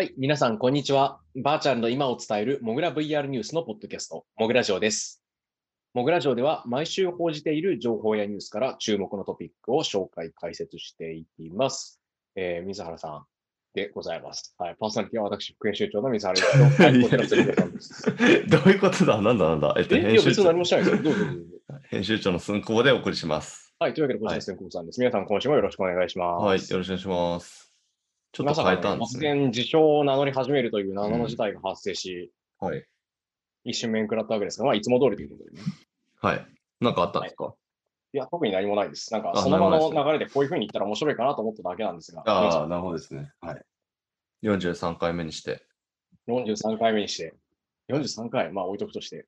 はい、皆さん、こんにちは。バーチャルの今を伝えるモグラ VR ニュースのポッドキャスト、モグラジオです。モグラジオでは毎週報じている情報やニュースから注目のトピックを紹介、解説していきます。えー、水原さんでございます。はい、パーソナリティは私、副編集長の水原ですと、はい、こちらです。どういうことだ？なんだなんだ？えっと、編集長別に何もしてないですよ。どうぞどうぞ。編集長の寸久保でお送りします。はい、というわけで、こちら、千久保さんです。皆さん、今週もよろしくお願いします。はい、よろしくお願いします。ちょっと変えたんですね。まね突然、自称を名乗り始めるという名乗事態が発生し、はい。一瞬面食らったわけですが、まあ、いつも通りということでね。はい。なんかあったんですか、いや、特に何もないです。なんか、あその場の流れでこういうふうに言ったら面白いかなと思っただけなんですが、ああ、なるほどですね。はい。43回目にして。43回目にして、43回、まあ置いとくとして、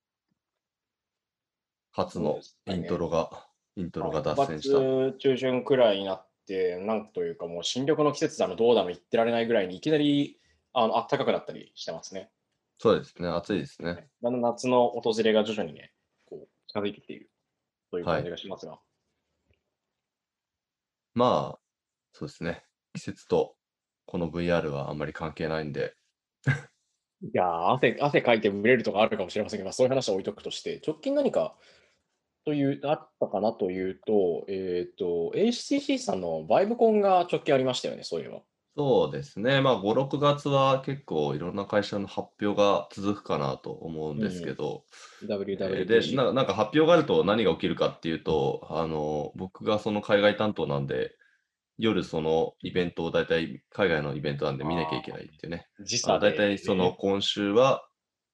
初のイントロが、イントロが脱線し5た。月中旬くらいになって、なんというかもう新緑の季節だのどうだの言ってられないぐらいにいきなりあの暖かくなったりしてますね。そうですね。暑いですね。だんだん夏の訪れが徐々にね、こう近づいてきているという感じがしますが、まあ、そうですね。季節とこの VR はあんまり関係ないんで。いやー汗、汗かいて蒸れるとかあるかもしれませんけど、まあそういう話は置いとくとして、直近何かという、あったかなというと、えっ、と、HTC さんのバイブコンが直近ありましたよね、そういえば。そうですね。まあ、5、6月は結構いろんな会社の発表が続くかなと思うんですけど、えー WWDC。でな、なんか発表があると何が起きるかっていうと、あの、僕がその海外担当なんで、夜そのイベントを大体海外のイベントなんで見なきゃいけないっていうね。時差大体その今週は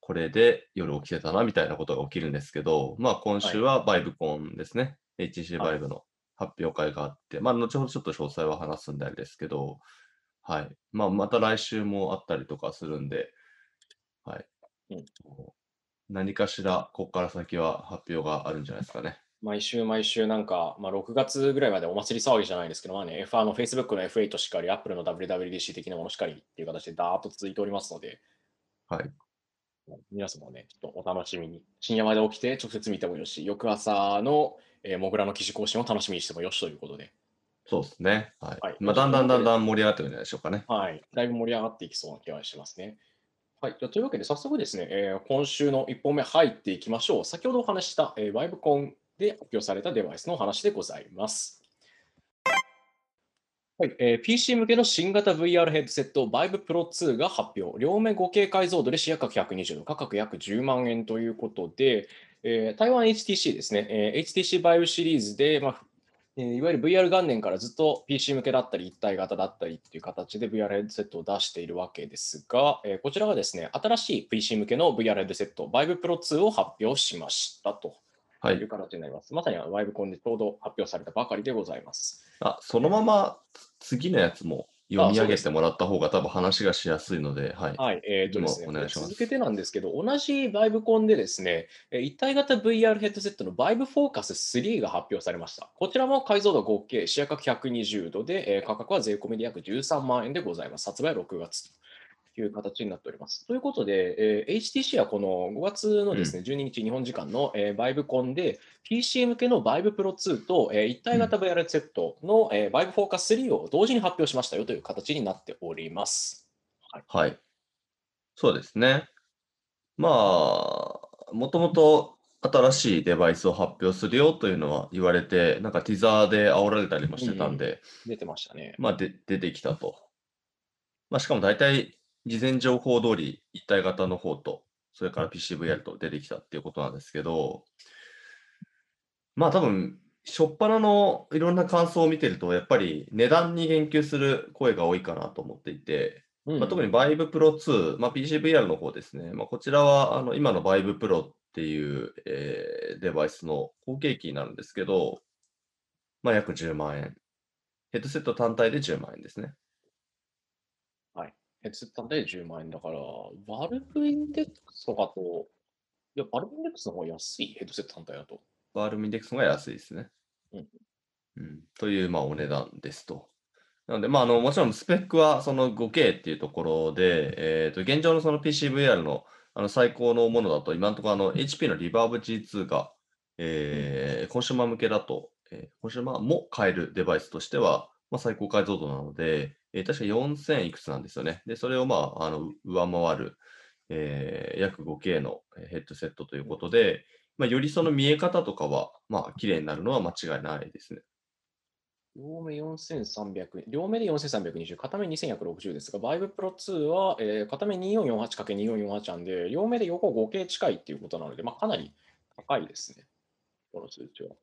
これで夜起きてたなみたいなことが起きるんですけど、まあ今週はバイブコンですね。HTC バイブの発表会があって、まあ後ほどちょっと詳細は話すんであれですけど、はい。まあまた来週もあったりとかするんで、はい。うん何かしらここから先は発表があるんじゃないですかね。毎週毎週なんか、まあ、6月ぐらいまでお祭り騒ぎじゃないですけど、まあね、F あの Facebook の F8 しかり、Apple の WWDC 的なものしかりっていう形でダーッと続いておりますので、はい。皆様ね、ちょっとお楽しみに。深夜まで起きて直接見てもよし、翌朝の、えー、モグラの記事更新を楽しみにしてもよしということで、そうですね。はい。はいまあだんだんだんだん盛り上がってるんじゃないでしょうかね。はい、だいぶ盛り上がっていきそうな気がしますね。はい、じゃあというわけで早速ですね、えー今週の1本目入っていきましょう。先ほどお話しした、えー、バイブコンで発表されたデバイスのお話でございます。はいえー PC 向けの新型 VR ヘッドセット Vive Pro 2が発表。両目 5K 解像度で視野角120度、価格約10万円ということで、えー台湾 HTC ですね、えー HTC Vive シリーズで、まあえーいわゆる VR 元年からずっと PC 向けだったり、一体型だったりっていう形で VR ヘッドセットを出しているわけですが、えーこちらがですね、新しい PC 向けの VR ヘッドセット、Vive Pro 2を発表しましたとはいいう。形になります。まさに Vive コンでちょうど発表されたばかりでございます。あ、そのまま次のやつも読み上げてもらった方が多分話がしやすいので、はい。はい、えーとですね、お願いします続けてなんですけど、同じ Vive コンでですね、えー一体型 VR ヘッドセットの Vive Focus 3が発表されました。こちらも解像度 5K、視野角120度で、えー価格は税込みで約13万円でございます。発売は6月という形になっております。ということで、えー HTC はこの5月のですね、12日日本時間の、えー、Vive コンで PC 向けの Vive Pro 2と、えー一体型 VR セットの、えー Vive Focus 3を同時に発表しましたよという形になっております。はい。そうですね。まあ、もともと新しいデバイスを発表するよというのは言われて、なんかティザーで煽られたりもしてたんで、出てましたね。まあで出てきたと。まあしかも大体事前情報通り一体型の方と、それから PCVR と出てきたっていうことなんですけど、まあ多分、初っ端のいろんな感想を見てると、やっぱり値段に言及する声が多いかなと思っていて、うんまあ、特に Vive Pro 2、まあ、PCVR の方ですね。まあ、こちらはあの今の Vive Pro っていう、えーデバイスの後継機になるんですけど、まあ、約10万円。ヘッドセット単体で10万円ですね。ヘッドセットで10万円だから、バルブインデックスとかと、いや、バルブインデックスの方が安いヘッドセット単体だと。バールミンデックスの方が安いですね。うんうんという、まあ、お値段ですと。なので、まあ、あのもちろんスペックはその 5K っていうところで、えー、と現状のその PCVR のあの最高のものだと、今のところあの HP のリバーブ G2 が、えーコンシューマー向けだと、えーコンシューマーも買えるデバイスとしては、まあ、最高解像度なので、えー確か4000いくつなんですよね。で、それをまあ、あの上回る、えー約 5K のヘッドセットということで、まあ、よりその見え方とかは、まあ、綺麗になるのは間違いないですね。両目4300、両目で4320、片目2160ですが、Vive Pro 2は、えー片目 2448×2448 なんで、両目で横 5K 近いっていうことなので、まあ、かなり高いですね。この数値は。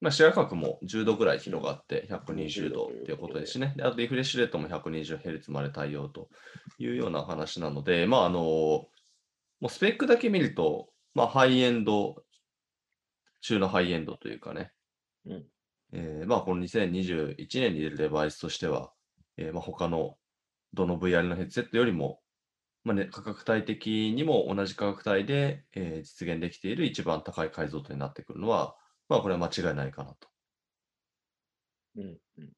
まあ、視野角も10度ぐらい広がって120度っていうことですしね。であとリフレッシュレートも 120Hz まで対応というような話なので、まあ、あの、もうスペックだけ見ると、まあ、ハイエンド中のハイエンドというかね、うん。えーまあ、この2021年に出るデバイスとしては、えーまあ、他のどの VR のヘッドセットよりも、まあね、価格帯的にも同じ価格帯で、えー実現できている一番高い解像度になってくるのは、まあ、これは間違いないかなと。うんうん。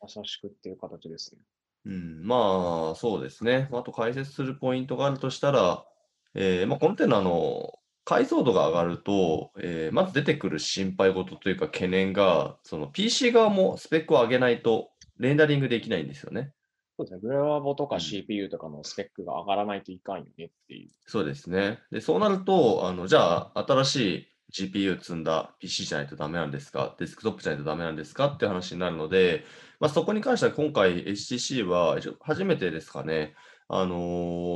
まさしくっていう形ですね。うん、まあ、そうですね。あと解説するポイントがあるとしたら、えーまあ、この点のあの、解像度が上がると、えーまず出てくる心配事というか懸念が、その PC 側もスペックを上げないとレンダリングできないんですよね。そうですね。ブレワボとかうん CPU とかのスペックが上がらないといかんよねっていう。そうですね。で、そうなると、あの、じゃあ、新しい GPU 積んだ PC じゃないとダメなんですか？デスクトップじゃないとダメなんですか？っていう話になるので、まあ、そこに関しては今回 HTC は初めてですかね、あの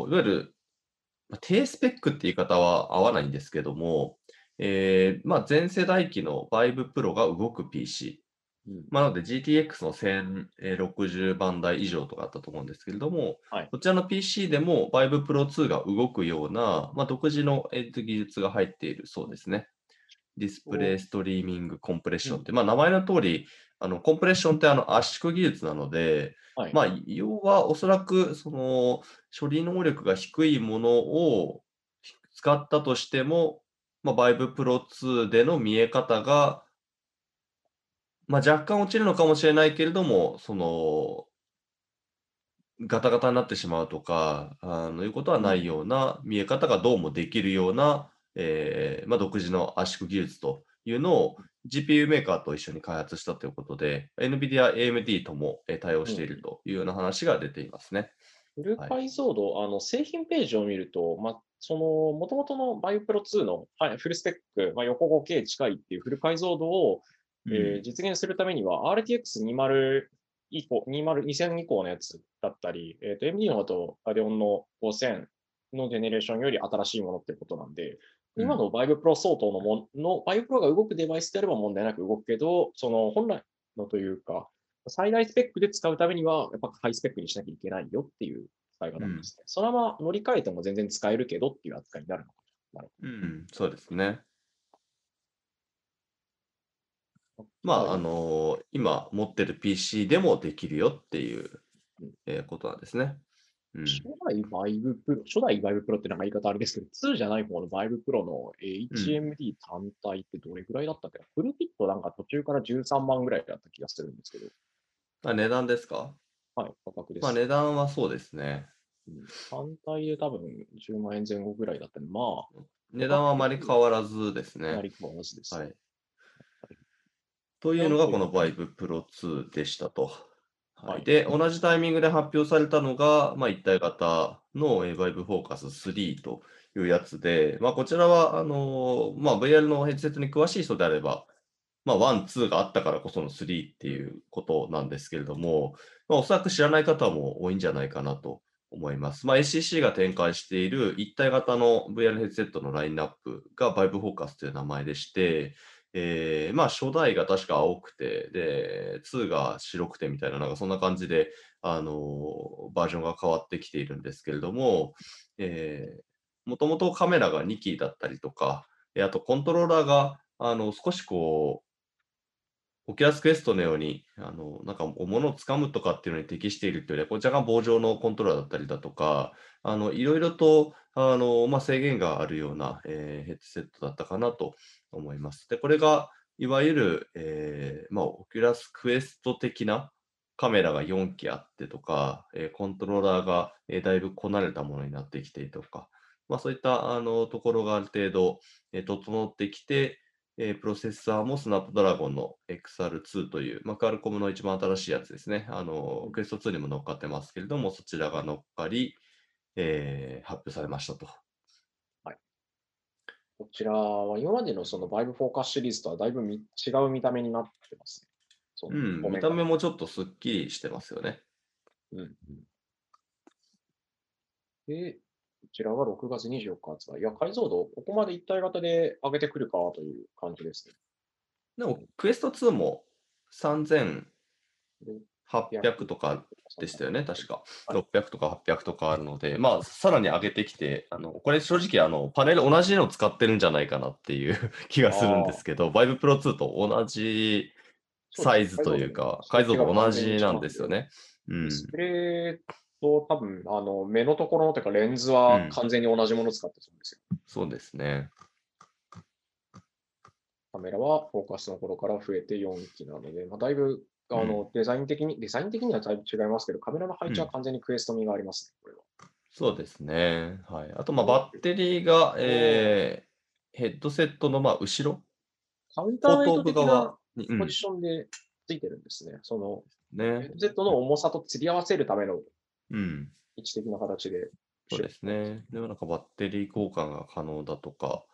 ーいわゆる、まあ低スペックって言い方は合わないんですけども、えーまあ、全世代機の Vive Pro が動く PC。うん。まあ、なので GTX の1060番台以上とかあったと思うんですけれども、はい。こちらの PC でも Vive Pro 2が動くような、まあ、独自のえー技術が入っているそうですね。ディスプレイストリーミングコンプレッションって、まあ、名前の通り、あのコンプレッションってあの圧縮技術なので、はい。まあ、要はおそらくその処理能力が低いものを使ったとしても、まあ、Vive Pro 2での見え方が、まあ、若干落ちるのかもしれないけれども、そのガタガタになってしまうとか、あのいうことはないような見え方がどうもできるような、えーまあ、独自の圧縮技術というのを GPU メーカーと一緒に開発したということで、NVIDIA、AMD ともえー対応しているというような話が出ていますね。フル解像度、あの製品ページを見ると、まあ、その元々の Vive Pro 2の、はい、フルスペック、まあ、横 5K 近いっていうフル解像度を、えー実現するためには RTX20 以降、20 2000以降のやつだったり、えーと AMD の方だと Radeon の5000のジェネレーションより新しいものってことなんで、うん今の Vive Pro 相当のもの、Vive Pro が動くデバイスであれば問題なく動くけど、その本来のというか、最大スペックで使うためには、やっぱハイスペックにしなきゃいけないよっていう使い方ですね。そのまま乗り換えても全然使えるけどっていう扱いになるのかな。うん、そうですね。まあ、はいあのー今持ってる PC でもできるよっていううん、えーことなんですね。うん、初代 Vive Pro、初代 Vive Pro ってなんか言い方あれですけど、2じゃない方の Vive Pro のえー HMD 単体ってどれぐらいだったっけ？な、フルキットなんか途中から13万ぐらいだった気がするんですけど、あ値段ですか？はい、価格です。まあ値段はそうですね。うん単体で多分10万円前後ぐらいだったんで、ま値段はあまり変わらずですあ、あまね。り変わらずです。はい。というのがこの Vive Pro 2でしたと。はい、で、同じタイミングで発表されたのが、まあ、一体型のえー Vive Focus 3というやつで、まあ、こちらはあのまあ、VR のヘッドセットに詳しい人であれば、まあ、1、2があったからこその3っていうことなんですけれども、まあ、おそらく知らない方も多いんじゃないかなと思います。まあ、SCC が展開している一体型の VR ヘッドセットのラインナップが Vive Focus という名前でして、えーまあ初代が確か青くて、で、2が白くてみたいな、なんかそんな感じで、あのーバージョンが変わってきているんですけれども、えー、もともとカメラが2キーだったりとか、あとコントローラーが、あの、少しこう、 Oculus Quest のように、あの、なんか、物を掴むとかっていうのに適しているっていうよりは、こう若干棒状のコントローラーだったりだとか、あの、いろいろと、あの、まあ、制限があるような、えーヘッドセットだったかなと思います。で、これが、いわゆる、えーまあ、 Oculus Quest 的なカメラが4機あってとか、えーコントローラーが、えーだいぶこなれたものになってきてとか、まあ、そういったあのところがある程度、えー整ってきて、えープロセッサーも Snapdragon の XR2 という、まあ、 Qualcomm の一番新しいやつですね。あの、 Quest 2にも乗っかってますけれども、そちらが乗っかり、えー発表されましたと。こちらは今までのそのバイブフォーカスシリーズとはだいぶ見違う見た目になってますね。うん、見た目もちょっとすっきりしてますよね。うんうんで、こちらは6月24日発売。いや、解像度、ここまで一体型で上げてくるかという感じですね。でも、クエスト2も3800とかでしたよね、確か。はい600とか800とかあるので、まあ、さらに上げてきて、あのこれ正直あの、パネル同じの使ってるんじゃないかなっていう 気がするんですけど、Vive Pro 2と同じサイズというか、解像度同じなんですよね。うんディ。スプレーと多分、あの、目のところのというか、レンズうんは完全に同じものを使ってそうですよ。そうですね。カメラはフォーカスの頃から増えて4機なので、まあ、だいぶ、あの、デザイン的に、デザイン的にはだいぶ違いますけど、カメラの配置は完全にクエスト味がありますね、これは。そうですね。はい。あと、まあ、バッテリーが、えーヘッドセットのまあ後ろ、カウンターウェイトポジションでついてるんですね。その、ヘねッ。ドセットの重さと釣り合わせるためのうん。位置的な形で。そうですね。でもなんかバッテリー交換が可能だとか、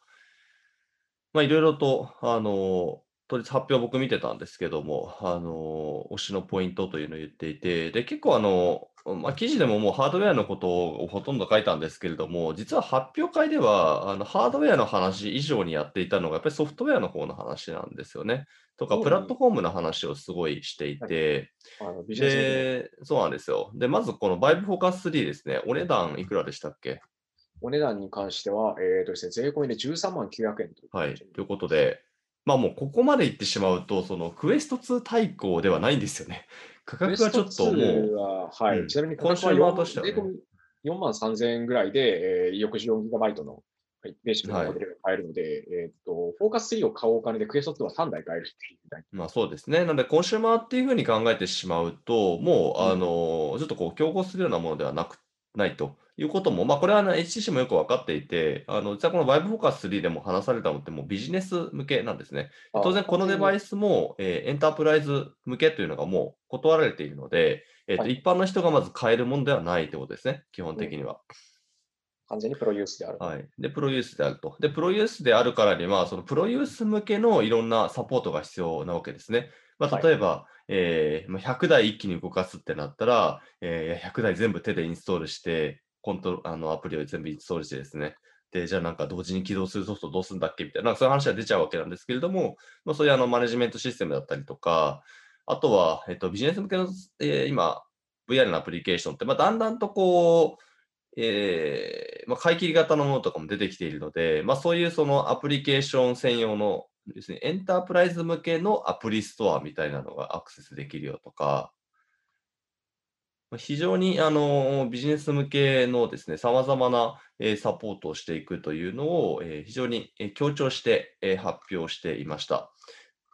まあいろいろと、あの、当日発表僕見てたんですけども、あの、推しのポイントというのを言っていて、で、結構あの、まあ記事でももうハードウェアのことをほとんど書いたんですけれども、実は発表会では、あの、ハードウェアの話以上にやっていたのが、やっぱりソフトウェアの方の話なんですよね。とか、うんプラットフォームの話をすごいしていて、あのビジネス向けので、そうなんですよ。で、まずこの Vive Focus 3ですね。お値段いくらでしたっけ？お値段に関しては、えーとですね、税込みで13万900円というはい。ということで、まあもうここまで行ってしまうと、そのクエスト2対抗ではないんですよね。価格がちょっともクエスト2う、は、はい、うん。ちなみに価格はとしてはね。税込み4万3000円ぐらいで、えー、翌 4GB の、はい、ベーシックなモデルが買えるので、えっ、と、フォーカス3を買うお金でクエスト2は3台買えるっていう。まあそうですね。なので、コンシューマーっていうふうに考えてしまうと、もう、うんあの、ちょっとこう、競合するようなものではなく、ないということも、まあこれはあの HTC もよく分かっていて、あの、実はこの Vive Focus 3でも話されたのってもうビジネス向けなんですね。な。当然、このデバイイスも、えーエンタープライズ向けというのがもう断られているので、えーとはい一般の人がまず買えるものではないということですね、基本的には。完全にプロユースである。はい。で、プロユースであると。で、プロユースであるからには、そのプロユース向けのいろんなサポートが必要なわけですね。まあ、はい例えば、えーまあ100台一気に動かすってなったら、えー100台全部手でインストールして、コントロあのアプリを全部インストールしてですね。で、じゃあなんか同時に起動するソフトどうするんだっけみたいな、なんかそういう話が出ちゃうわけなんですけれども、まあ、そういうあのマネジメントシステムだったりとか、あとは、えっと、ビジネス向けの、えー今、VR のアプリケーションって、まあ、だんだんとこう、えーまあ、買い切り型のものとかも出てきているので、まあ、そういうそのアプリケーション専用のですね、エンタープライズ向けのアプリストアみたいなのがアクセスできるよとか、非常にあのビジネス向けのですね、様々なえサポートをしていくというのをえ非常にえ強調してえ発表していました。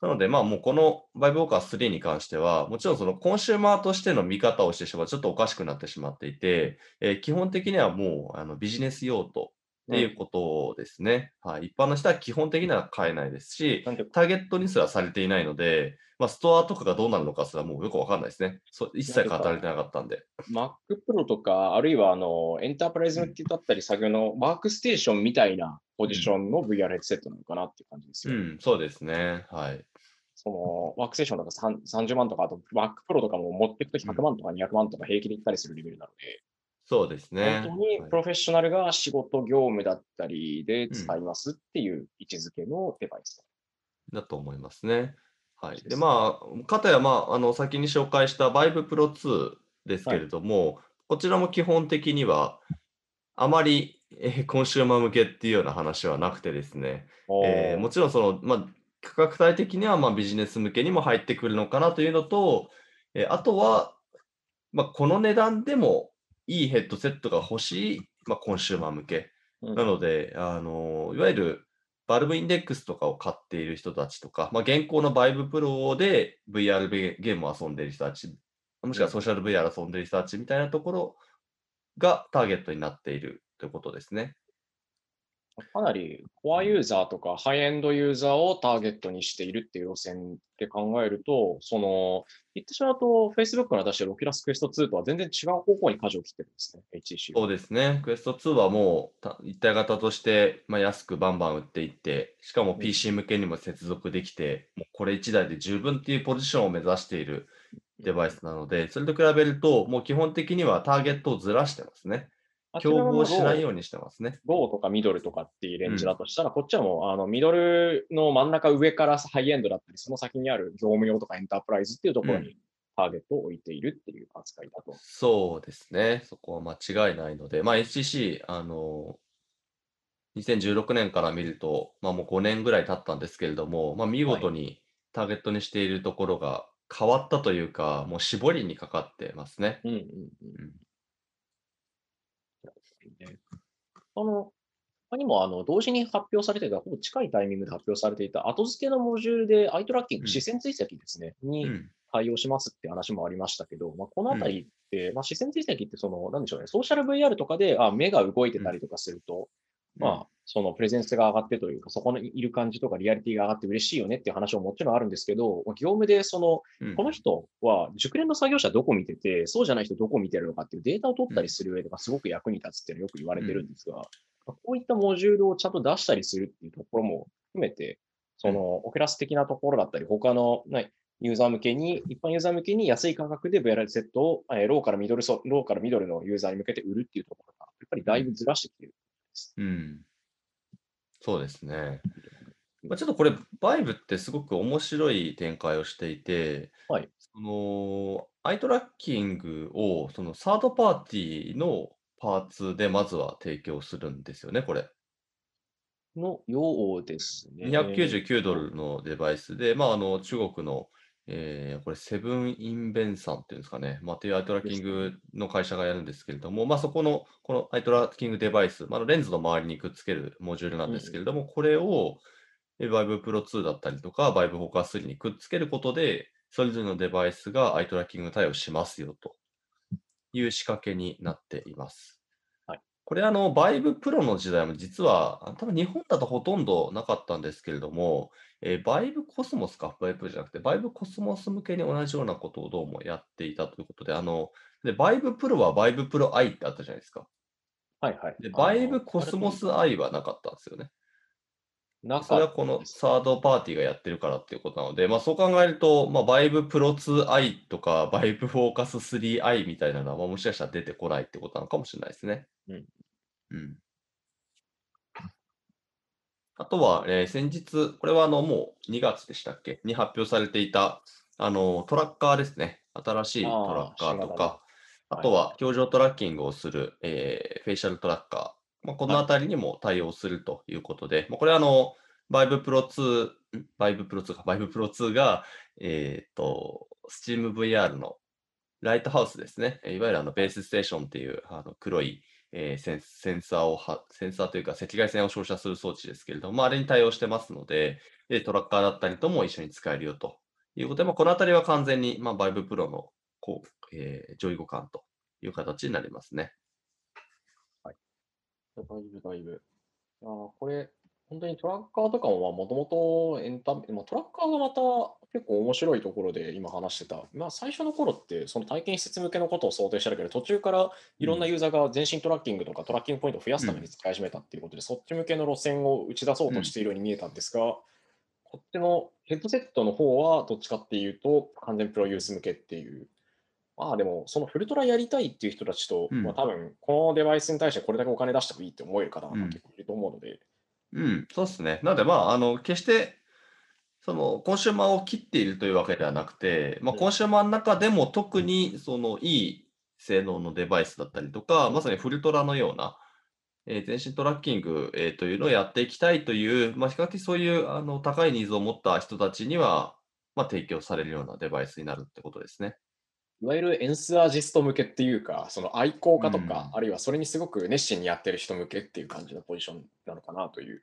なので、まあもうこのバイブウォーカー3に関しては、もちろんそのコンシューマーとしての見方をしてしまうちょっとおかしくなってしまっていて、え基本的にはもうあのビジネス用途っていうことですね。はい。一般の人は基本的には買えないですし、ターゲットにすらされていないので、まあ、ストアとかがどうなるのかすらもうよくわかんないですね。そう一切語られてなかったんで。Mac Pro とか、あるいはあのエンタープライズ向けだったり、先ほどのワークステーションみたいなポジションの VR ヘッドセットなのかなっていう感じですよ。うん、そうですね。はい。そのワークステーションとか3 30万とか、あと Mac Pro とかも持っていくと100万とか200万とか平気でいったりするレベルなので、そうですね。本当にはいプロフェッショナルが仕事業務だったりで使いますっていう位置づけのデバイス。だと思いますね。はい。で、まあ、かたや、まあ、あの、先に紹介した Vive Pro 2ですけれども、こちらも基本的には、あまり、えーコンシューマー向けっていうような話はなくてですね、えーもちちろんその、まあ、価格帯的にはまあビジネス向けにも入ってくるのかなというのと、えーあとは、まあ、この値段でもいいヘッドセットが欲しい、まあ、コンシューマー向け。ろなので、あのいわゆるバルブインデックスとかを買っている人たちとか、まあ、現行のバイブプロで VR ゲゲームを遊んでいる人たち、もしくはソーシャル VR 遊んでいる人たちみたいなところがターゲットになっているということですね。かなりコアユーザーとかハイエンドユーザーをターゲットにしているっていう路線で考えると、その、言ってしまうと、Facebook が出してる Oculus Quest 2とは全然違う方向に舵を切ってるんですね、HTC は。そうですね。クエスト2はもうた一体型として、まあ、安くバンバン売っていって、しかもうん PC 向けにも接続できて、もうこれ1台で十分っていうポジションを目指しているデバイスなので、それと比べると、もう基本的にはターゲットをずらしてますね。競合しないようにしてますね。ローとかミドルとかっていうレンジだとしたら、こっちはもうあのミドルの真ん中上からハイエンドだったり、その先にある業務用とかエンタープライズっていうところうにターゲットを置いているっていう扱いだと。そうですね。そこは間違いないので、まあ HTC、あの、2016年から見ると、まあもう5年ぐらい経ったんですけれども、まあ見事にターゲットにしているところが変わったというか、もう絞りにかかってますね。うんうんうんうんね。あの、他にもあの同時に発表されていた、ほぼ近いタイミングで発表されていた後付けのモジュールでアイトラッキング、うん視線追跡ですね、にうん。対応しますって話もありましたけど、まあ、このあたりって、まあ、視線追跡ってその、なんでしょうね、ソーシャル VR とかであ目が動いてたりとかすると、まあ、そのプレゼンスが上がってというか、そこにいる感じとかリアリティが上がって嬉しいよねっていう話ももちろんあるんですけど、まあ業務でその、うん。この人は熟練の作業者どこ見てて、そうじゃない人どこ見てるのかっていうデータを取ったりする上でがすごく役に立つっていうのはよく言われてるんですが、まあこういったモジュールをちゃんと出したりするっていうところも含めて、そのオケラス的なところだったり、他のねユーザー向けに、一般ユーザー向けに安い価格で VR セットを、えーローからミドルソ、ローからミドルのユーザーに向けて売るっていうところが、やっぱりだいぶずらしてきてる。うん。そうですね。まあ、ちょっとこれ、バイブってすごく面白い展開をしていて、はいその、アイトラッキングを、そのサードパーティーのパーツでまずは提供するんですよね、これ。のようですね。299ドルのデバイスで、まあ、あの、中国の、えーこれ、セブンインベンさんっていうんですかね、まあ、というアイトラッキングの会社がやるんですけれども、まあ、そこの、このアイトラッキングデバイス、まあ、レンズの周りにくっつけるモジュールなんですけれども、これを、え Vive Pro 2だったりとか、Vive Focus 3にくっつけることで、それぞれのデバイスがアイトラッキング対応しますよという仕掛けになっています。はい。これあの、 VIVE Pro の時代も実は、あ多分日本だとほとんどなかったんですけれども、えー VIVE Cosmos か、 VIVE じゃなくて、 VIVE Cosmos 向けに同じようなことをどうもやっていたということで、あの、でバイブプロはバイブプロ i ってあったじゃないですか。はいはい。で、バイブコスモス i はなかったんですよね。中それはこのサードパーティーがやってるからっていうことなので、まあそう考えると、まあバイブプロ 2i とかバイブフォーカス 3i みたいなのは、まあもしかしたら出てこないってことなのかもしれないですね。うん。うん。あとは、えー先日、これはあのもう2月でしたっけ？に発表されていた、あの、トラッカーですね。新しいトラッカーとか、あはいとは表情トラッキングをする、えーフェイシャルトラッカー。まあ、このあたりにも対応するということで、まあ、これはあの、Vive Pro 2、ん？Vive Pro 2か、Vive Pro 2が、えっと、Steam VR のライトハウスですね。えーいわゆるあのベースステーションっていうあの黒い、えーセンセンサーをは、センサーというか赤外線を照射する装置ですけれども、あ、れに対応してますので、でトラッカーだったりとも一緒に使えるよということで、まあ、このあたりは完全に、まあ、Vive Pro のこう、えー上位互換という形になりますね。だいぶだいぶ。あこれ、本当にトラッカーとかももともとエンタメ、まあ、トラッカーがまた結構面白いところで今話してた、まあ、最初の頃ってその体験施設向けのことを想定してたけど、途中からいろんなユーザーが全身トラッキングとかトラッキングポイントを増やすために使い始めたっていうことで、そっち向けの路線を打ち出そうとしているように見えたんですが、こっちのヘッドセットの方はどっちかっていうと完全プロユース向けっていう。まあでも、そのフルトラやりたいっていう人たちと、うん。まあ多分このデバイスに対してこれだけお金出してもいいって思える方がうん結構いると思うので、うん、そうですね。なので、まあ、あの、決して、その、コンシューマーを切っているというわけではなくて、まあ、うんコンシューマーの中でも特に、その、いい性能のデバイスだったりとか、まさにフルトラのような、えー全身トラッキング、えーというのをやっていきたいという、まあ、比較的そういう、あの、高いニーズを持った人たちには、まあ、提供されるようなデバイスになるってことですね。いわゆるエンスアジスト向けっていうか、その愛好家とか、うんあるいはそれにすごく熱心にやってる人向けっていう感じのポジションなのかなという。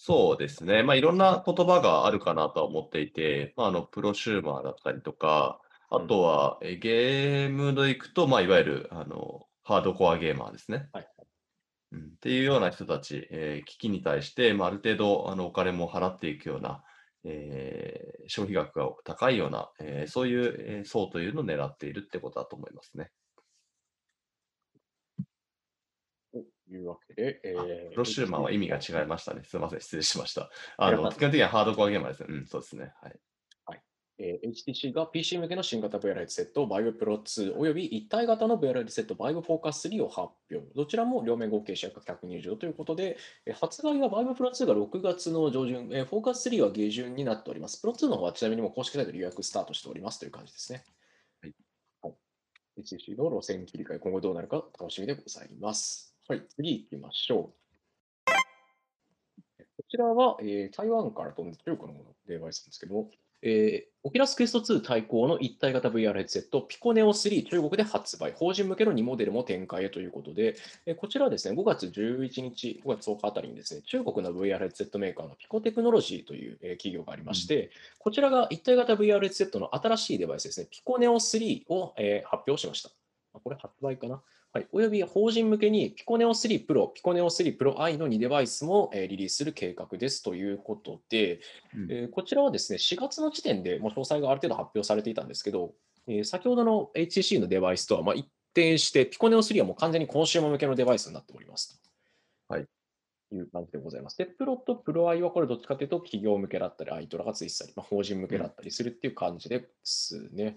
そうですね。まあ、いろんな言葉があるかなとは思っていて、まあ、あの、プロシューマーだったりとか、あとは、えゲームでいくと、まあ、いわゆる、あの、ハードコアゲーマーですね。はいうん、っていうような人たち、えー機器に対して、まあ、ある程度あのお金も払っていくような、えー消費額が高いような、えーそういうえー層というのを狙っているってことだと思いますね。というわけで、えあープロシューマーは意味が違いましたね。すみません、失礼しました。あの基本的にはハードコアゲーマーですね。うん、そうですね。はい。えー HTC が PC 向けの新型 VR ヘッドセット、Vive Pro 2および一体型の VR ヘッドセット Vive Focus 3を発表。どちらも両面合計試約120度ということで、えー発売は Vive Pro 2が6月の上旬、えー Focus 3は下旬になっております。Pro 2の方はちなみにもう公式サイトで予約スタートしておりますという感じですね。はい。はい、HTC の路線切り替え、今後どうなるか楽しみでございます。はい、次行きましょう。こちらは、えー台湾から飛んで中国のものデバイスなんですけども、えー、 Oculus Quest 2対抗の一体型 VR ヘッドセット、 Pico Neo 3、中国で発売、法人向けの2モデルも展開へということで、えーこちらはですね、5月11日、5月10日あたりにですね、中国の VR ヘッドセットメーカーの Pico Technology という、えー企業がありまして、こちらが一体型 VR ヘッドセットの新しいデバイスですね、ピコネオ3を、えー発表しました。あこれ発売かなはい、および法人向けにピコネオ3 Pro、ピコネオ3 Pro i の2デバイスも、えーリリースする計画ですということで、うんえーこちらはですね、4月の時点でもう詳細がある程度発表されていたんですけど、えー先ほどの HTC のデバイスとはまあ一転して、ピコネオ3はもう完全にコンシューマー向けのデバイスになっておりますと。はい。いう感じでございます。で、プロと Pro i はこれどっちかというと企業向けだったり、アイトラがついてたり、まあ、法人向けだったりするっていう感じですね。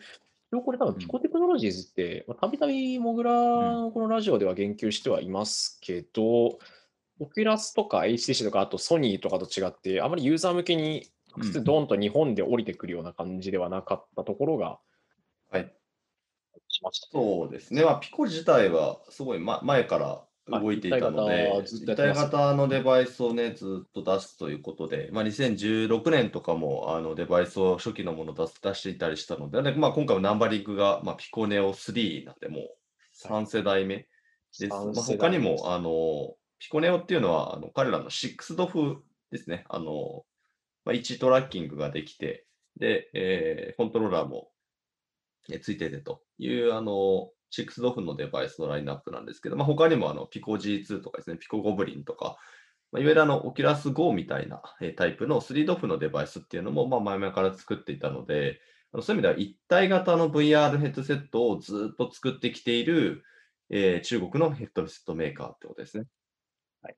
一応これ多分 Pico Technologies って、まあたびたびモグラのこのラジオでは言及してはいますけど、 Oculus とか HTC とか、あとソニーとかと違って、あまりユーザー向けにうん普通ドンと日本で降りてくるような感じではなかったところがはい。しました。そうですね。まあ、 Pico 自体はすごい、ま、前から動いていたのあで、一体型のデバイスをね、ずっと出すということで、まあ、2016年とかもあのデバイスを初期のものを出す出していたりしたので、でまあ、今回もナンバリングが、まあ、ピコネオ3なんで、もう3世代目です。まあ、他にも、あの、ピコネオっていうのは、あの彼らの6ドフですね。あの、まあ、位置トラッキングができて、で、えーコントローラーもえーついててという、あの、6ドフのデバイスのラインナップなんですけど、まあ、他にもあのピコ G2 とかですね、ピコゴブリンとか、まあ、いわゆるあの、オキュラス GO みたいなタイプの3ドフのデバイスっていうのも、まあ、前々から作っていたので、あのそういう意味では一体型の VR ヘッドセットをずっと作ってきている、えー中国のヘッドセットメーカーってことですね。こ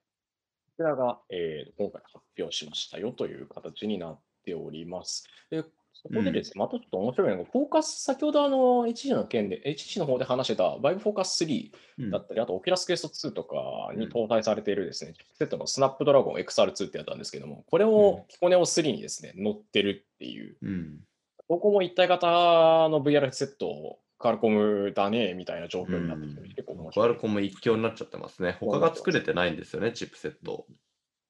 ちらが、えー今回発表しましたよという形になっております。でそこでですね、またちょっと面白いのが、フォーカス、先ほどあの HG の件で、HG の方で話してた Vive Focus 3うんだったり、あと Oculus Quest 2とかにうん搭載されているですね、チップセットのスナップドラゴン XR2 ってやったんですけども、これうをピコネオ3にですね、乗ってるっていう、うん。ここも一体型の VR セット、カルコムだね、みたいな状況になってきて、結構面白いクアルコム一強になっちゃってますね。他が作れてないんですよね、チップセット。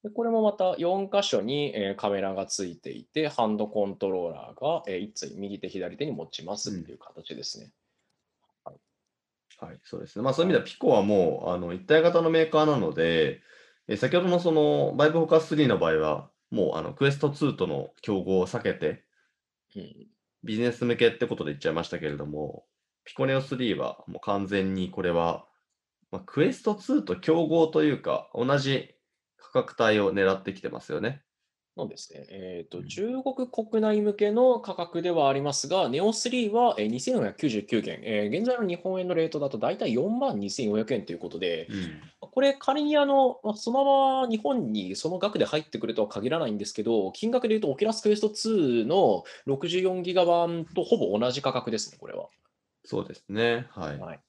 でこれもまた4箇所に、えーカメラがついていて、ハンドコントローラーが、えー一対右手、左手に持ちますっていう形ですね。はい、そうですね。まあそういう意味ではピコはもうあの一体型のメーカーなので、え先ほどのそのバイブフォーカス3の場合は、もうあのクエスト2との競合を避けて、うんビジネス向けってことで言っちゃいましたけれども、ピコネオ3はもう完全にこれは、まあ、 Quest 2と競合というか、同じ価格帯を狙ってきてますよね。そうですね。えっ、と、うん中国国内向けの価格ではありますが、 Neo 3はえー2499元、えー現在の日本円のレートだと大体4万2400円ということで、うん。これ仮にあの、まあそのまま日本にその額で入ってくるとは限らないんですけど、金額で言うと、 Oculus Quest 2の64ギガ版とほぼ同じ価格ですね、これは。そうですね。はい。はい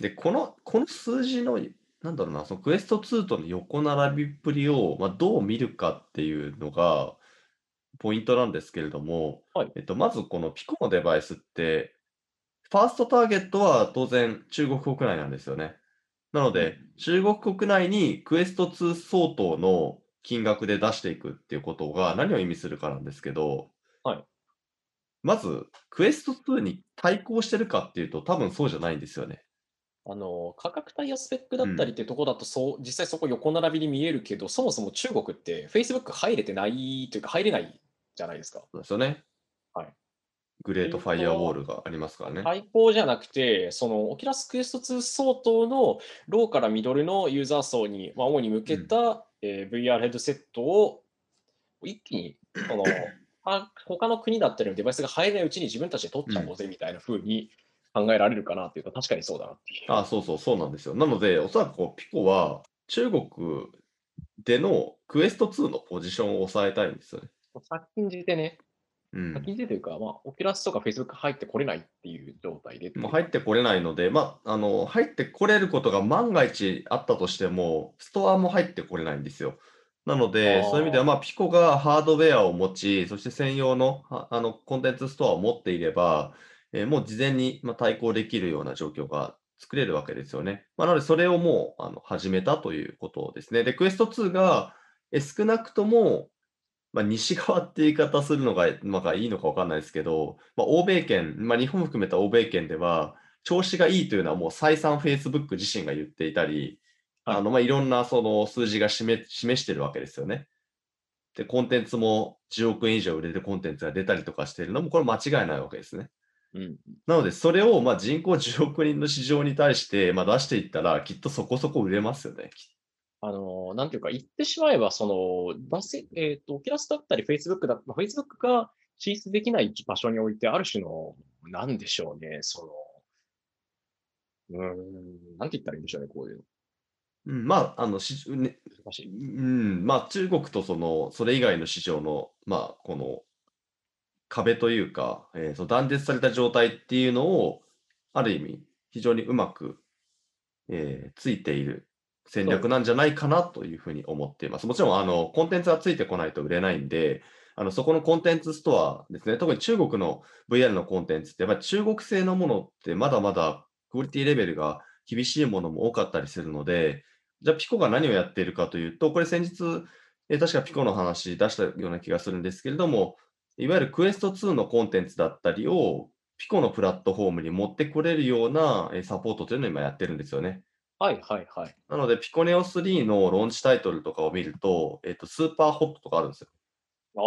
で、この、この数字の、なんだろうな、そのクエスト2との横並びっぷりを、まあ、どう見るかっていうのが、ポイントなんですけれども、はいえっと、まずこのピコのデバイスって、ファーストターゲットは当然中国国内なんですよね。なので、中国国内にクエスト2相当の金額で出していくっていうことが何を意味するかなんですけど、はいまず、 Quest 2に対抗してるかっていうと、多分そうじゃないんですよね。あの価格帯やスペックだったりってとこだとそう、実際そこ横並びに見えるけど、そもそも中国って Facebook 入れてないというか、入れないじゃないですか。そうですよね。はい Great Firewall がありますからね。対抗じゃなくて、その Oculus Quest 2相当のローからミドルのユーザー層に、まあ、主に向けた、えー VR ヘッドセットを一気にその あ他の国だったりのデバイスが入れないうちに自分たちで取っちゃおうぜみたいな風に考えられるかなっていうと、確かにそうだなって。あそうそう、そうなんですよ。なので、おそらくこうピコは中国でのクエスト2のポジションを抑えたいんですよね。先んじてね、うん先んじてというか、まあ、オキュラスとか Facebook 入ってこれないっていう状態で。もう入ってこれないので、まあ、あの入ってこれることが万が一あったとしても、ストアも入ってこれないんですよ。なので、そういう意味では、まあ、ピコがハードウェアを持ち、そして専用のはあのコンテンツストアを持っていれば、えーもう事前に、まあ、対抗できるような状況が作れるわけですよね。まあ、なので、それをもうあの始めたということですね。で、クエスト2が、え少なくとも、まあ、西側って言い方するのが、まあ、いいのか分かんないですけど、まあ、欧米圏、まあ、日本含めた欧米圏では、調子がいいというのはもう再三 Facebook 自身が言っていたり、はいあのまあ、いろんなその数字が示示してるわけですよね。で、コンテンツも10億円以上売れるコンテンツが出たりとかしているのも、これ間違いないわけですね。うん、なので、それをまあ人口10億人の市場に対してまあ出していったら、きっとそこそこ売れますよね。あの、なんていうか、言ってしまえば、その、出せ、えっ、と、オキュラスだったり、Facebook だ、まあ Facebook が進出できない場所において、ある種の、なんでしょうね、その、うーん、なんて言ったらいいんでしょうね、こういうの。うん、まあ、あの、しね、難しい。うん、まあ中国とその、それ以外の市場の、まあこの壁というか、えーその断絶された状態っていうのを、ある意味、非常にうまく、えーついている戦略なんじゃないかなというふうに思っています。もちろん、あの、コンテンツがついてこないと売れないんで、あの、そこのコンテンツストアですね、特に中国の VR のコンテンツって、やっぱり中国製のものってまだまだクオリティレベルが厳しいものも多かったりするので、じゃあピコが何をやっているかというと、これ先日、えー確かピコの話出したような気がするんですけれども、いわゆるクエスト2のコンテンツだったりを、ピコのプラットフォームに持ってこれるようなえーサポートというのを今やってるんですよね。はいはいはい。なので、ピコネオ3のローンチタイトルとかを見ると、えっと、スーパーホットとかあるんですよ。あ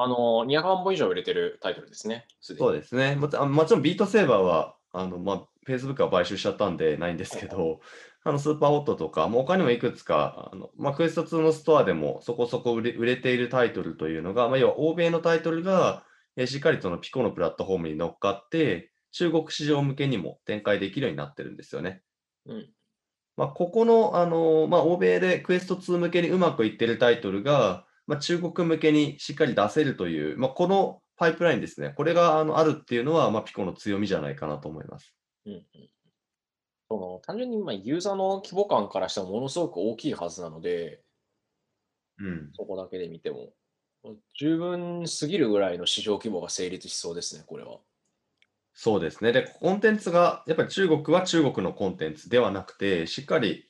あ、あの、200万本以上売れてるタイトルですね。すそうですね。もちあもちろんビートセーバーは、あの、まあ、Facebook は買収しちゃったんでないんですけど、あの、スーパーホットとか、もう他にもいくつか、あの、まあ、クエスト2のストアでもそこそこ売れ売れているタイトルというのが、まあ、要は欧米のタイトルが、えーしっかりとそのピコのプラットフォームに乗っかって、中国市場向けにも展開できるようになってるんですよね。うん。まあ、ここの、あのまあ、欧米でクエスト2向けにうまくいってるタイトルが、まあ、中国向けにしっかり出せるという、まあ、このパイプラインですね。これがあのあるっていうのは、まあ、ピコの強みじゃないかなと思います。うんうんその単純にまあユーザーの規模感からしてもものすごく大きいはずなので、うん。そこだけで見ても、十分すぎるぐらいの市場規模が成立しそうですね、これは。そうですね。で、コンテンツが、やっぱり中国は中国のコンテンツではなくて、しっかり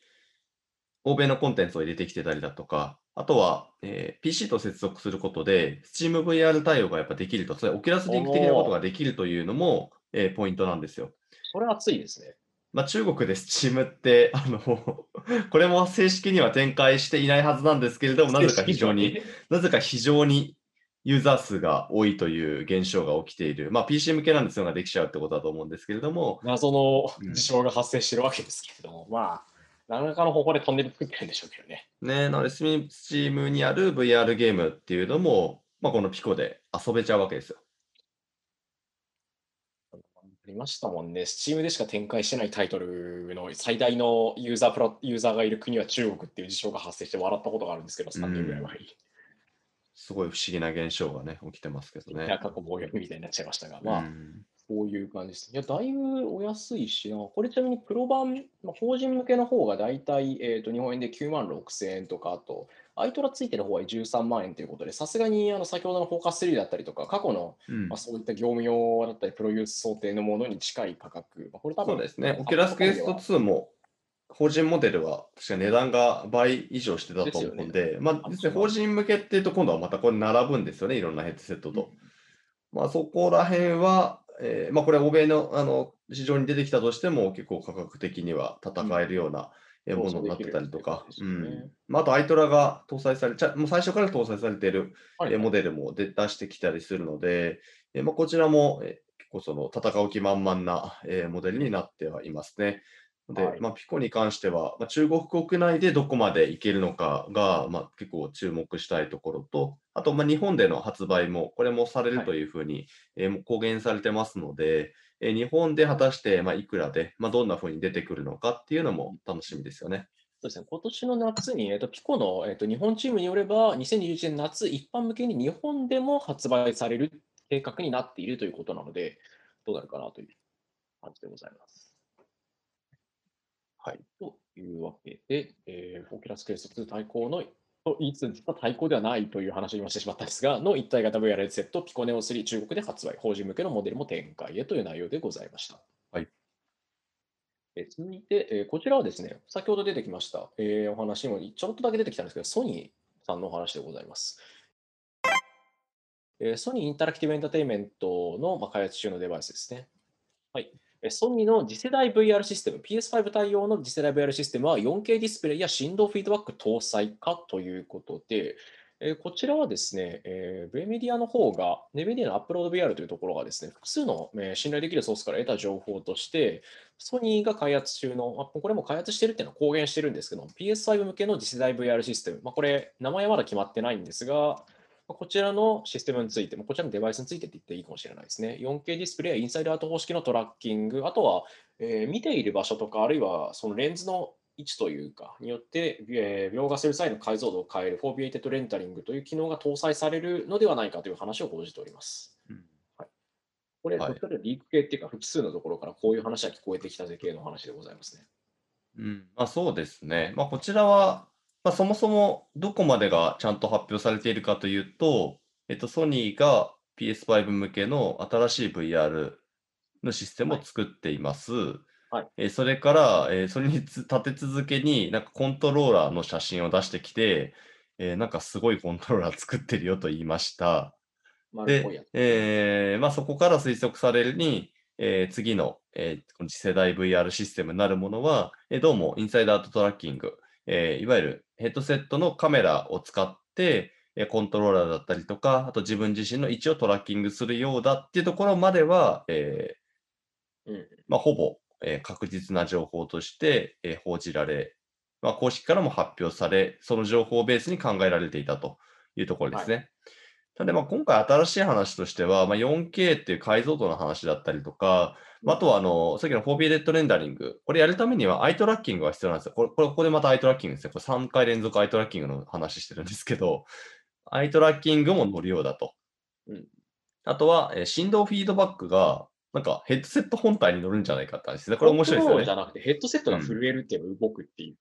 欧米のコンテンツを入れてきてたりだとか、あとは、えー PC と接続することで、SteamVR 対応がやっぱできると、それ Oculus Link 的なことができるというのも、えーポイントなんですよ。それは熱いですね。まあ、中国で Steam って、あの、これも正式には展開していないはずなんですけれども、なぜか非常に、なぜか非常にユーザー数が多いという現象が起きている。まあ、PC 向けなんですよができちゃうってことだと思うんですけれども、謎のうん事象が発生してるわけですけれども、まあ、何らかの方法でトンネル作ってるんでしょうけどね。ね、なので、Steam にある VR ゲームっていうのも、まあ、このピコで遊べちゃうわけですよ。ありましたもんね。Steam でしか展開してないタイトルの最大のユーザープラユーザーがいる国は中国っていう事象が発生して笑ったことがあるんですけど、3年ぐらい前に。すごい不思議な現象がね、起きてますけどね。過去棒読みみたいになっちゃいましたが、まあ、うんこういう感じです。いや、だいぶお安いしな。これちなみにプロ版、まあ、法人向けの方がだいたい、えー、と日本円で9万6千円とか、あと、アイトラついてる方は13万円ということで、さすがにあの先ほどのフォーカス3だったりとか、過去の、うんまあ、そういった業務用だったり、プロユース想定のものに近い価格。まあ、これ多分そうですね。オキュラスクエスト2も、法人モデルは確か値段が倍以上してたと思うのですで、まあ、ね、法人向けっていうと、今度はまたこれ並ぶんですよね、いろんなヘッドセットと。まあ、そこら辺は、えーまあ、これ、欧米のあの市場に出てきたとしても、結構価格的には戦えるような、えーうんものになってたりとか、そうん。まあ、あと、アイトラが搭載されちゃ、もう最初から搭載されているはい。えーモデルも出出してきたりするので、えーまあ、こちらも、えー結構その戦う気満々な、えーモデルになってはいますね。で、はい。まあ、ピコに関しては、まあ、中国国内でどこまでいけるのかが、まあ、結構注目したいところと、あと、まあ、日本での発売も、これもされるというふうに、えーもう公言されてますので、えー日本で果たして、まあ、いくらで、まあ、どんなふうに出てくるのかっていうのも楽しみですよね。そうですね、今年の夏に、えっと、ピコの、えっと、日本チームによれば、2021年夏、一般向けに日本でも発売される計画になっているということなので、どうなるかなという感じでございます。はい。というわけで、えー、フォーキュラスケース2対抗の、と言いつつ、対抗ではないという話を今してしまったんですが、の一体型 VR ヘッドセット、ピコネオ3中国で発売、法人向けのモデルも展開へという内容でございました。はい。えー続いて、えーこちらはですね、先ほど出てきました、えーお話にもちょろっとだけ出てきたんですけど、ソニーさんのお話でございます。えーソニーインタラクティブエンターテインメントの、まあ、開発中のデバイスですね。はい。ソニーの次世代 VR システム、PS5 対応の次世代 VR システムは 4K ディスプレイや振動フィードバック搭載かということで、えこちらはですね、えー、メディアの方が、ネベディアのアップロード VR というところがですね、複数の、え信頼できるソースから得た情報として、ソニーが開発中の、まあこれも開発してるっていうのは公言してるんですけど、PS5 向けの次世代 VR システム、まあ、これ、名前はまだ決まってないんですが、こちらのシステムについて、まあこちらのデバイスについてって言っていいかもしれないですね。4K ディスプレイや inside-out 方式のトラッキング、あとは、えー見ている場所とか、あるいはそのレンズの位置というか、によって、えー描画する際の解像度を変える foveated rendering という機能が搭載されるのではないかという話を報じております。これ、はいどっちかといリーク系っていうか、複数のところからこういう話が聞こえてきたぜ系の話でございますね。うん、まあ、そうですね。まあ、こちらは、まあ、そもそもどこまでがちゃんと発表されているかというと、えっと、ソニーが PS5 向けの新しい VR のシステムを作っています。はいえーそれから、えーそれにつ立て続けになんかコントローラーの写真を出してきて、えーなんかすごいコントローラー作ってるよと言いました。でえーまあ、そこから推測されるに、えー次の、えー次世代 VR システムになるものは、えーどうもインサイドアウトトラッキング、えーいわゆるヘッドセットのカメラを使って、えーコントローラーだったりとか、あと自分自身の位置をトラッキングするようだっていうところまでは、えーうんまあ、ほぼ、えー確実な情報として、えー報じられ、まあ、公式からも発表され、その情報をベースに考えられていたというところですね。ただまあ今回新しい話としては、まあ、4K っていう解像度の話だったりとか、まああとはあのさっきの foveated rendering、これやるためには eye tracking が必要なんですよ。これ、これここでまた eye tracking ですね。これ3回連続 eye tracking の話してるんですけど、 eye tracking も乗るようだと。うんあとは、えー振動フィードバックが、なんかヘッドセット本体に乗るんじゃないかって話ですね。これ面白いですよねじ。ゃなくてヘッドセットが震えるっていうのが動くっていう。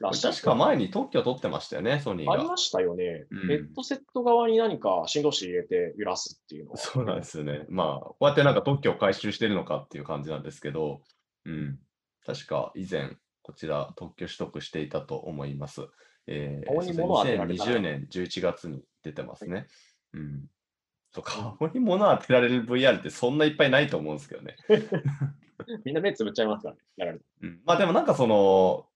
らしい確か前に特許取ってましたよね、ソニーが。ありましたよね、うんヘッドセット側に何か振動子入れて揺らすっていうのは。そうなんですよね。まあ、こうやってなんか特許を回収してるのかっていう感じなんですけど、うん。確か以前、こちら特許取得していたと思います。えー、顔に物を当てられたら2020年11月に出てますね。うん。そう顔に物を当てられる VR ってそんないっぱいないと思うんですけどね。みんな目つぶっちゃいますからね、やられるうん、まあでもなんかその、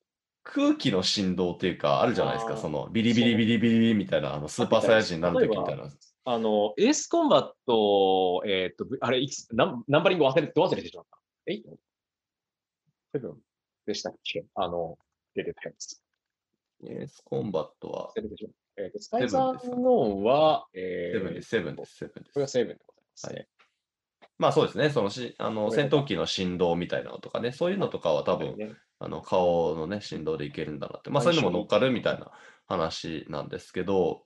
空気の振動っていうか、あるじゃないですか、そのビリビリビリビリビリみたいな、あのスーパーサイヤ人になるときみたいな。あの、エースコンバット、えーっと、あれ、いくつナンナンバリング忘れて、ど忘れてしまった？え？セブンでしたっけ？あの、出てたやつ。 Ace Combat は。えーっと、 Skies Unknown は、えー、セブンです、セブンです、セブンです。これがセブンでございます、ね。まあそうですね、そのしあの戦闘機の振動みたいなのとかね、そういうのとかは多分、ね、あの顔のね、振動でいけるんだなって、まあそういうのも乗っかるみたいな話なんですけど、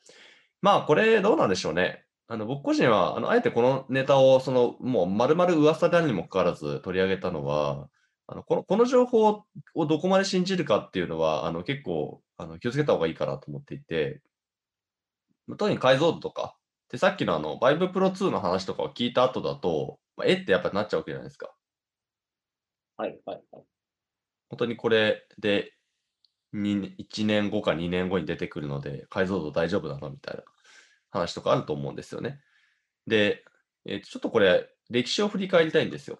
まあこれどうなんでしょうね。あの僕個人は、あのあえてこのネタをそのもう丸々噂であるにもかかわらず取り上げたのは、あのこのこの情報をどこまで信じるかっていうのは、あの結構あの気をつけた方がいいかなと思っていて、特に解像度とか、でさっきのあの Vive Pro 2の話とかを聞いた後だと、まあ、えってやっぱなっちゃうわけじゃないですか。はい、はい、はい。本当にこれでに1年後か2年後に出てくるので、解像度大丈夫なのみたいな話とかあると思うんですよね。で、えーちょっとこれ、歴史を振り返りたいんですよ。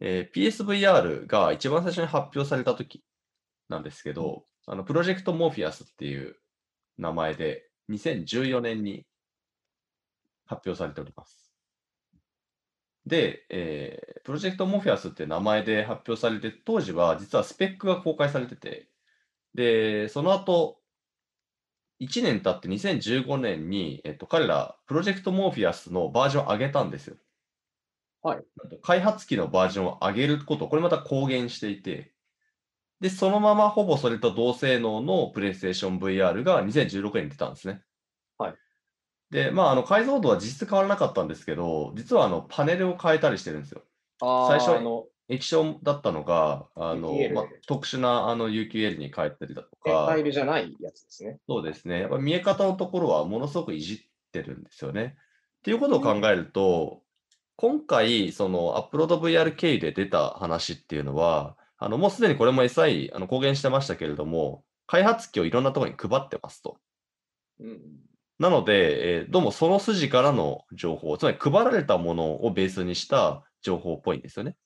えー PSVR が一番最初に発表された時なんですけど、あのプロジェクトモーフィアスっていう名前で2014年に発表されております。で、えープロジェクトモフィアスって名前で発表されて、当時は実はスペックが公開されてて、で、その後、1年経って2015年に、えっと、彼ら、プロジェクトモーフィアスのバージョンを上げたんですよ。はい。開発機のバージョンを上げること、これまた公言していて、で、そのままほぼそれと同性能の PlayStation VR が2016年に出たんですね。はい。で、まあ、あの解像度は実質変わらなかったんですけど、実はあのパネルを変えたりしてるんですよ。最初あの、液晶だったのが、あのまあ、特殊なあの UQL に変えたりだとファかイ、ルじゃないやつですね。そうですね。やっぱ見え方のところはものすごくいじってるんですよね。っていうことを考えると、今回、そのアップロード VR 経由で出た話っていうのは、あのもうすでにこれも SI あの公言してましたけれども、開発機をいろんなところに配ってますと。うん。なので、えーどうもその筋からの情報、つまり配られたものをベースにした情報っぽいんですよね。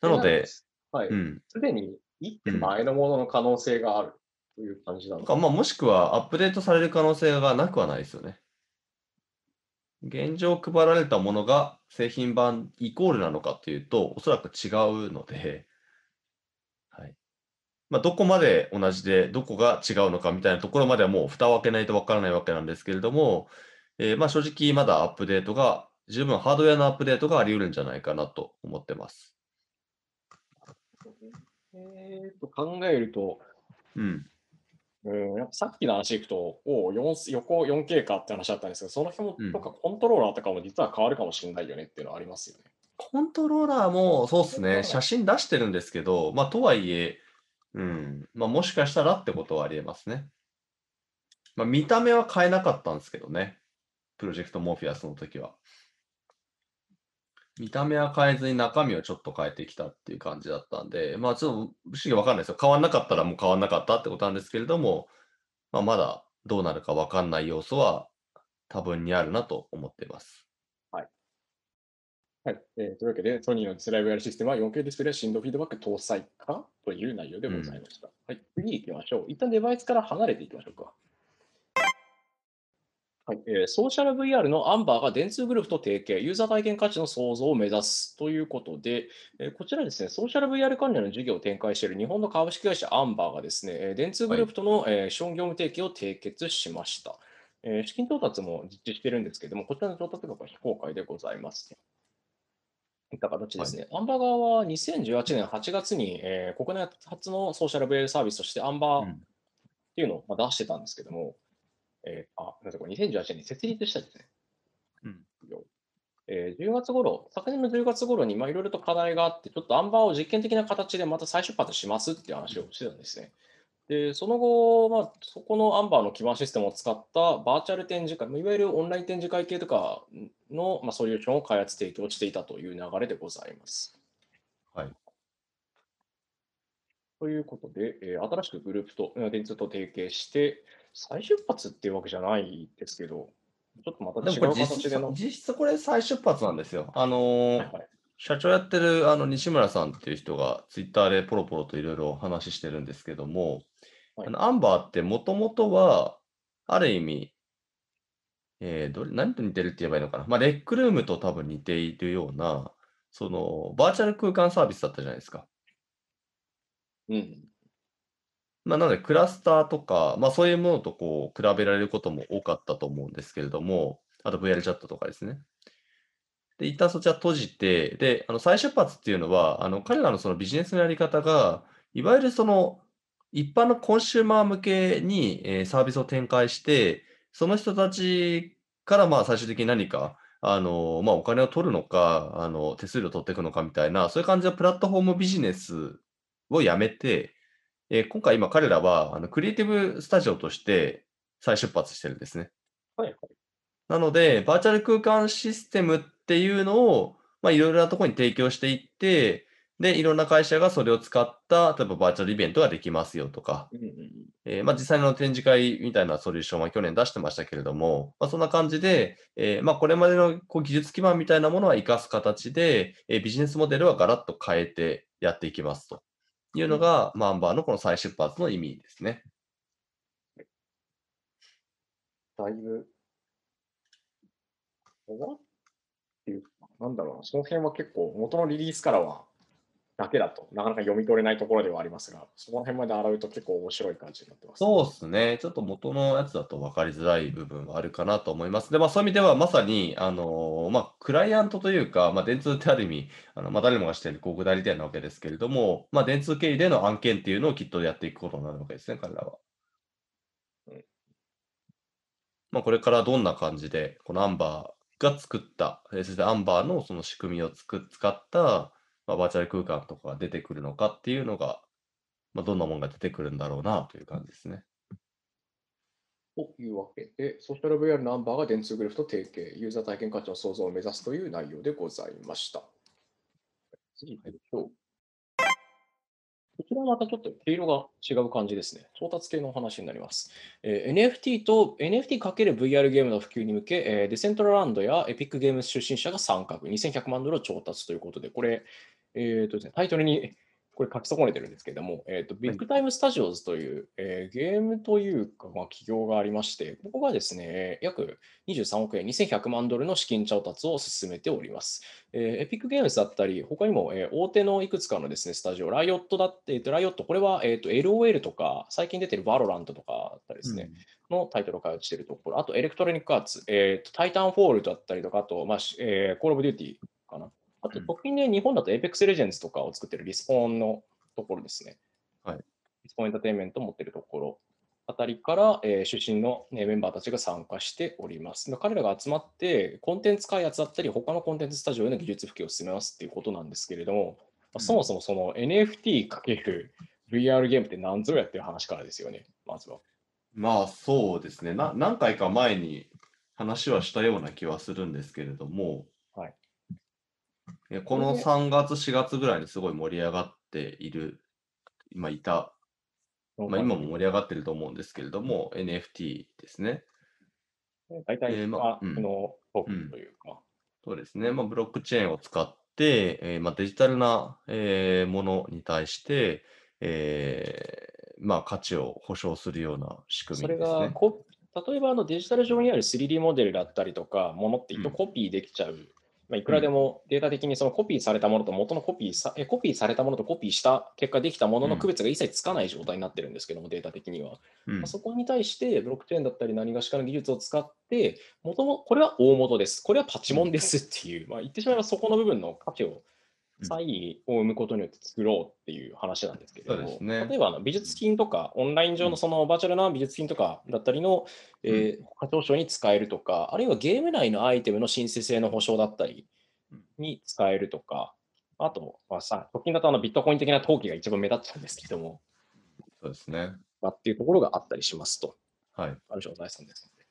なので、、はい。うん。すでに一手前のものの可能性があるという感じなのか。とかまあ、もしくはアップデートされる可能性がなくはないですよね。現状配られたものが製品版イコールなのかというと、おそらく違うので、はい。まあ、どこまで同じで、どこが違うのかみたいなところまではもう蓋を開けないとわからないわけなんですけれども、えーまあ正直まだアップデートが、十分ハードウェアのアップデートがあり得るんじゃないかなと思ってます。えーと考えると、うん。うん、やっぱさっきの話いくと、おう4横 4K かって話だったんですけど、その紐うんとかコントローラーとかも実は変わるかもしれないよねっていうのはありますよね。コントローラーもそうですね、写真出してるんですけど、まあ、とはいえ、うん、まあ、もしかしたらってことはありえますね。まあ、見た目は変えなかったんですけどね、プロジェクトモーフィアスの時は。見た目は変えずに中身をちょっと変えてきたっていう感じだったんで、まあちょっと不思議わかんないですよ。変わんなかったらもう変わんなかったってことなんですけれども、まあ、まだどうなるかわかんない要素は多分にあるなと思っています。はい。えーというわけで、ソニーのスライブ VR システムは 4K ディスプレイ振動フィードバック搭載か？という内容でございました。はい、次行きましょう。一旦デバイスから離れていきましょうか。はいえーソーシャル VR のアンバーが電通グループと提携、ユーザー体験価値の創造を目指すということで、えーこちらですね、ソーシャル VR 関連の事業を展開している日本の株式会社アンバーがですね、えー電通グループとの、えー資本業務提携を締結しました。えー資金調達も実施しているんですけれども、こちらの調達額は非公開でございますた形ですね。アンバー側は2018年8月に、えー国内初のソーシャル VR サービスとしてアンバーっうんていうのをまあ出してたんですけども、えーあ、なんかこれ2018年に設立したんですね。うんえー10月頃、昨年の10月頃にまあいろいろと課題があって、ちょっとアンバーを実験的な形でまた再出発しますっていう話をしてたんですね。で、その後、まあ、そこのアンバーの基盤システムを使ったバーチャル展示会、まあいわゆるオンライン展示会系とかの、まあ、ソリューションを開発提供していたという流れでございます。はい。ということで、えー新しくグループと、えー電通と提携して、再出発っていうわけじゃないですけど、ちょっとまた違う形での。実質これ再出発なんですよ。あのーはいはい社長やってるあの西村さんっていう人がツイッターでポロポロといろいろ話してるんですけども、はいあのアンバーってもともとは、ある意味、えーどれ何と似てるって言えばいいのかな。まあ、レックルームと多分似ているような、そのバーチャル空間サービスだったじゃないですか。うん。まあ、なので、クラスターとか、まあ、そういうものとこう比べられることも多かったと思うんですけれども、あと VR チャットとかですね。で、一旦そちら閉じて、で、あの再出発っていうのは、あの彼らのそのビジネスのやり方が、いわゆるその一般のコンシューマー向けに、えーサービスを展開して、その人たちからまあ最終的に何か、あのまあ、お金を取るのか、あの手数料を取っていくのかみたいな、そういう感じのプラットフォームビジネスをやめて、えー今回今彼らはあのクリエイティブスタジオとして再出発してるんですね。はいはい。なので、バーチャル空間システムっていうのを、まあ、いろいろなところに提供していって、で、いろんな会社がそれを使った、例えばバーチャルイベントができますよとか、うんうんえーまあ、実際の展示会みたいなソリューションは去年出してましたけれども、まあ、そんな感じで、えーまあ、これまでのこう技術基盤みたいなものは活かす形で、えービジネスモデルはガラッと変えてやっていきますと。いうのが、まあ、アンバーのこの再出発の意味ですね。だいぶ、なんだろうな、その辺は結構元のリリースからはだけだとなかなか読み取れないところではありますが、その辺まで洗うと結構面白い感じになってます。そうですね。ちょっと元のやつだと分かりづらい部分はあるかなと思います。で、まあ、そういう意味ではまさに、あのーまあ、クライアントというか、まあ、電通ってある意味、あのまあ、誰もが知っている広告代理店なわけですけれども、まあ、電通経由での案件っていうのをきっとやっていくことになるわけですね、彼らは。うんまあ、これからどんな感じで、このアンバーが作った、えーそしてアンバーのその仕組みをつく使った、まあ、バーチャル空間とかが出てくるのかっていうのが、まあ、どんなものが出てくるんだろうなという感じですね。というわけで、ソーシャル VR ナンバーが電通グループと提携、ユーザー体験価値の創造を目指すという内容でございました。次行きましょう。こちらはまたちょっと毛色が違う感じですね。調達系のお話になります。えー NFT と NFT×VR ゲームの普及に向け、えーデセントラランドやエピックゲーム出身者が参画、2100万ドルを調達ということで、これ、えーとですね、タイトルにこれ書き損ねてるんですけれども、えーとビッグタイムスタジオズという、えーゲームというか、まあ、企業がありまして、ここがですね、約23億円、2100万ドルの資金調達を進めております。えーエピックゲームズだったり、他にも、えー大手のいくつかのですね、スタジオ、ライオットだって、えーとライオット、これは、えーと LOL とか、最近出てるバロラントとかだったりですね、のタイトルを開発しているところ、あとエレクトロニックアーツ、えーとタイタンフォールだったりとか、あと、まあしえー、コールオブデューティーかな。あと、うん直近で日本だと Apex Legends とかを作ってるリスポーンのところですね。はいリスポーンエンターテインメントを持っているところあたりから、えー出身の、ね、メンバーたちが参加しております。で彼らが集まって、コンテンツ開発だったり、他のコンテンツスタジオへの技術普及を進めますっていうことなんですけれども、まあそもそもその NFT×VR ゲームって何ぞやっていう話からですよね、まずは。まあそうですねな。何回か前に話はしたような気はするんですけれども、この3月、4月ぐらいにすごい盛り上がっている、今いた、まあ、今も盛り上がってると思うんですけれども、NFT ですね。大体、えーまあまあ、うんこのトークンというか、そうですね。まあ、ブロックチェーンを使って、えーまあ、デジタルな、えーものに対して、えーまあ、価値を保証するような仕組それみですね。がこ、例えばあのデジタル上にある 3D モデルだったりとか、ものってうん一コピーできちゃう。まあ、いくらでもデータ的にそのコピーされたものと元のコピーさえコピーされたものとコピーした結果できたもののうん。区別が一切つかない状態になってるんですけども、データ的には。うん。まあそこに対してブロックチェーンだったり何がしかの技術を使って、もともこれは大元です、これはパチモンですっていう、まあ、言ってしまえばそこの部分の価値を、うん差異を生むことによって作ろうっていう話なんですけれども、ね例えばあの美術品とか、オンライン上のそのバーチャルな美術品とかだったりの、えー価値保証に使えるとか、あるいはゲーム内のアイテムの申請性の保証だったりに使えるとか、あと、まあ、さ直近だとあのビットコイン的な登記が一番目立っちゃうんですけども、そうですね。まあ、っていうところがあったりしますと。はい。ある種の財産ですので。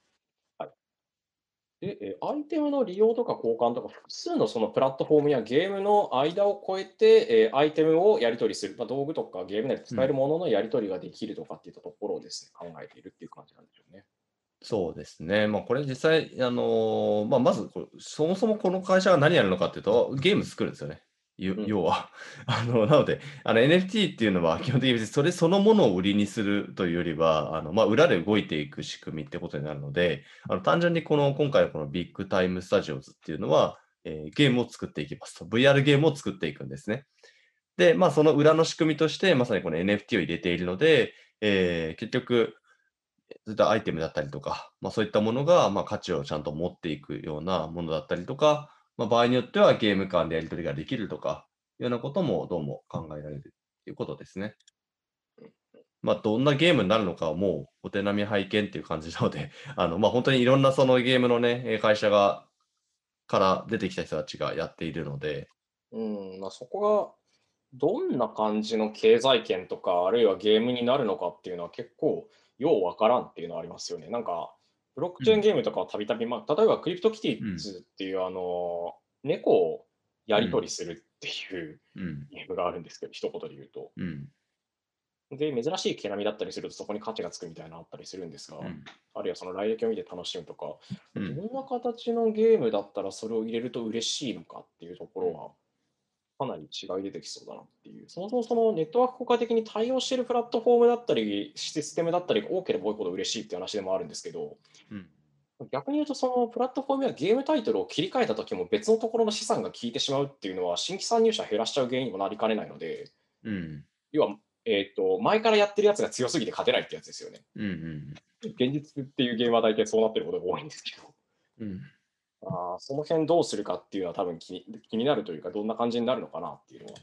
で、アイテムの利用とか交換とか、複数のそのプラットフォームやゲームの間を超えて、えアイテムをやり取りする、まあ、道具とかゲーム内で使えるもののやり取りができるとかっていったところをですね、考えているっていう感じなんでしょうね。そうですね。まあ、これ実際、あのまあ、まず、そもそもこの会社が何やるのかっていうと、ゲーム作るんですよね。要は。あの、なので、あの NFT っていうのは基本的に別にそれそのものを売りにするというよりは、あの、まあ、裏で動いていく仕組みってことになるので、あの単純にこの、今回のこのビッグタイムスタジオズっていうのは、えーゲームを作っていきますと。VR ゲームを作っていくんですね。で、まあ、その裏の仕組みとして、まさにこの NFT を入れているので、えー結局、そういったアイテムだったりとか、まあ、そういったものが、まあ、価値をちゃんと持っていくようなものだったりとか、まあ、場合によってはゲーム間でやり取りができるとか、いうようなこともどうも考えられるということですね。まあ、どんなゲームになるのかはもうお手並み拝見っていう感じなので、あのまあ、本当にいろんなそのゲームのね、会社がから出てきた人たちがやっているので、うん、まあ、そこがどんな感じの経済圏とか、あるいはゲームになるのかっていうのは結構ようわからんっていうのはありますよね。なんか、ブロックチェーンゲームとかはたびたび、まあ、例えばクリプトキティズっていう、あの、猫をやり取りするっていううん、ゲームがあるんですけど、一言で言うと。うん、で、珍しい毛並みだったりするとそこに価値がつくみたいなのあったりするんですが、うん、あるいはその来歴を見て楽しむとか、うん。どんな形のゲームだったらそれを入れると嬉しいのかっていうところは、かなり違い出てきそうだなっていう。そもそもそのネットワーク効果的に対応しているプラットフォームだったり、システムだったりが多ければ多いほど嬉しいっていう話でもあるんですけど、うん、逆に言うと、そのプラットフォームやゲームタイトルを切り替えたときも別のところの資産が効いてしまうっていうのは、新規参入者減らしちゃう原因にもなりかねないので、うん。要は、えっと前からやってるやつが強すぎて勝てないってやつですよね。うんうん現実っていうゲームは大体そうなってることが多いんですけど、うん。あーその辺どうするかっていうのは多分気に気になるというか、どんな感じになるのかなっていうのは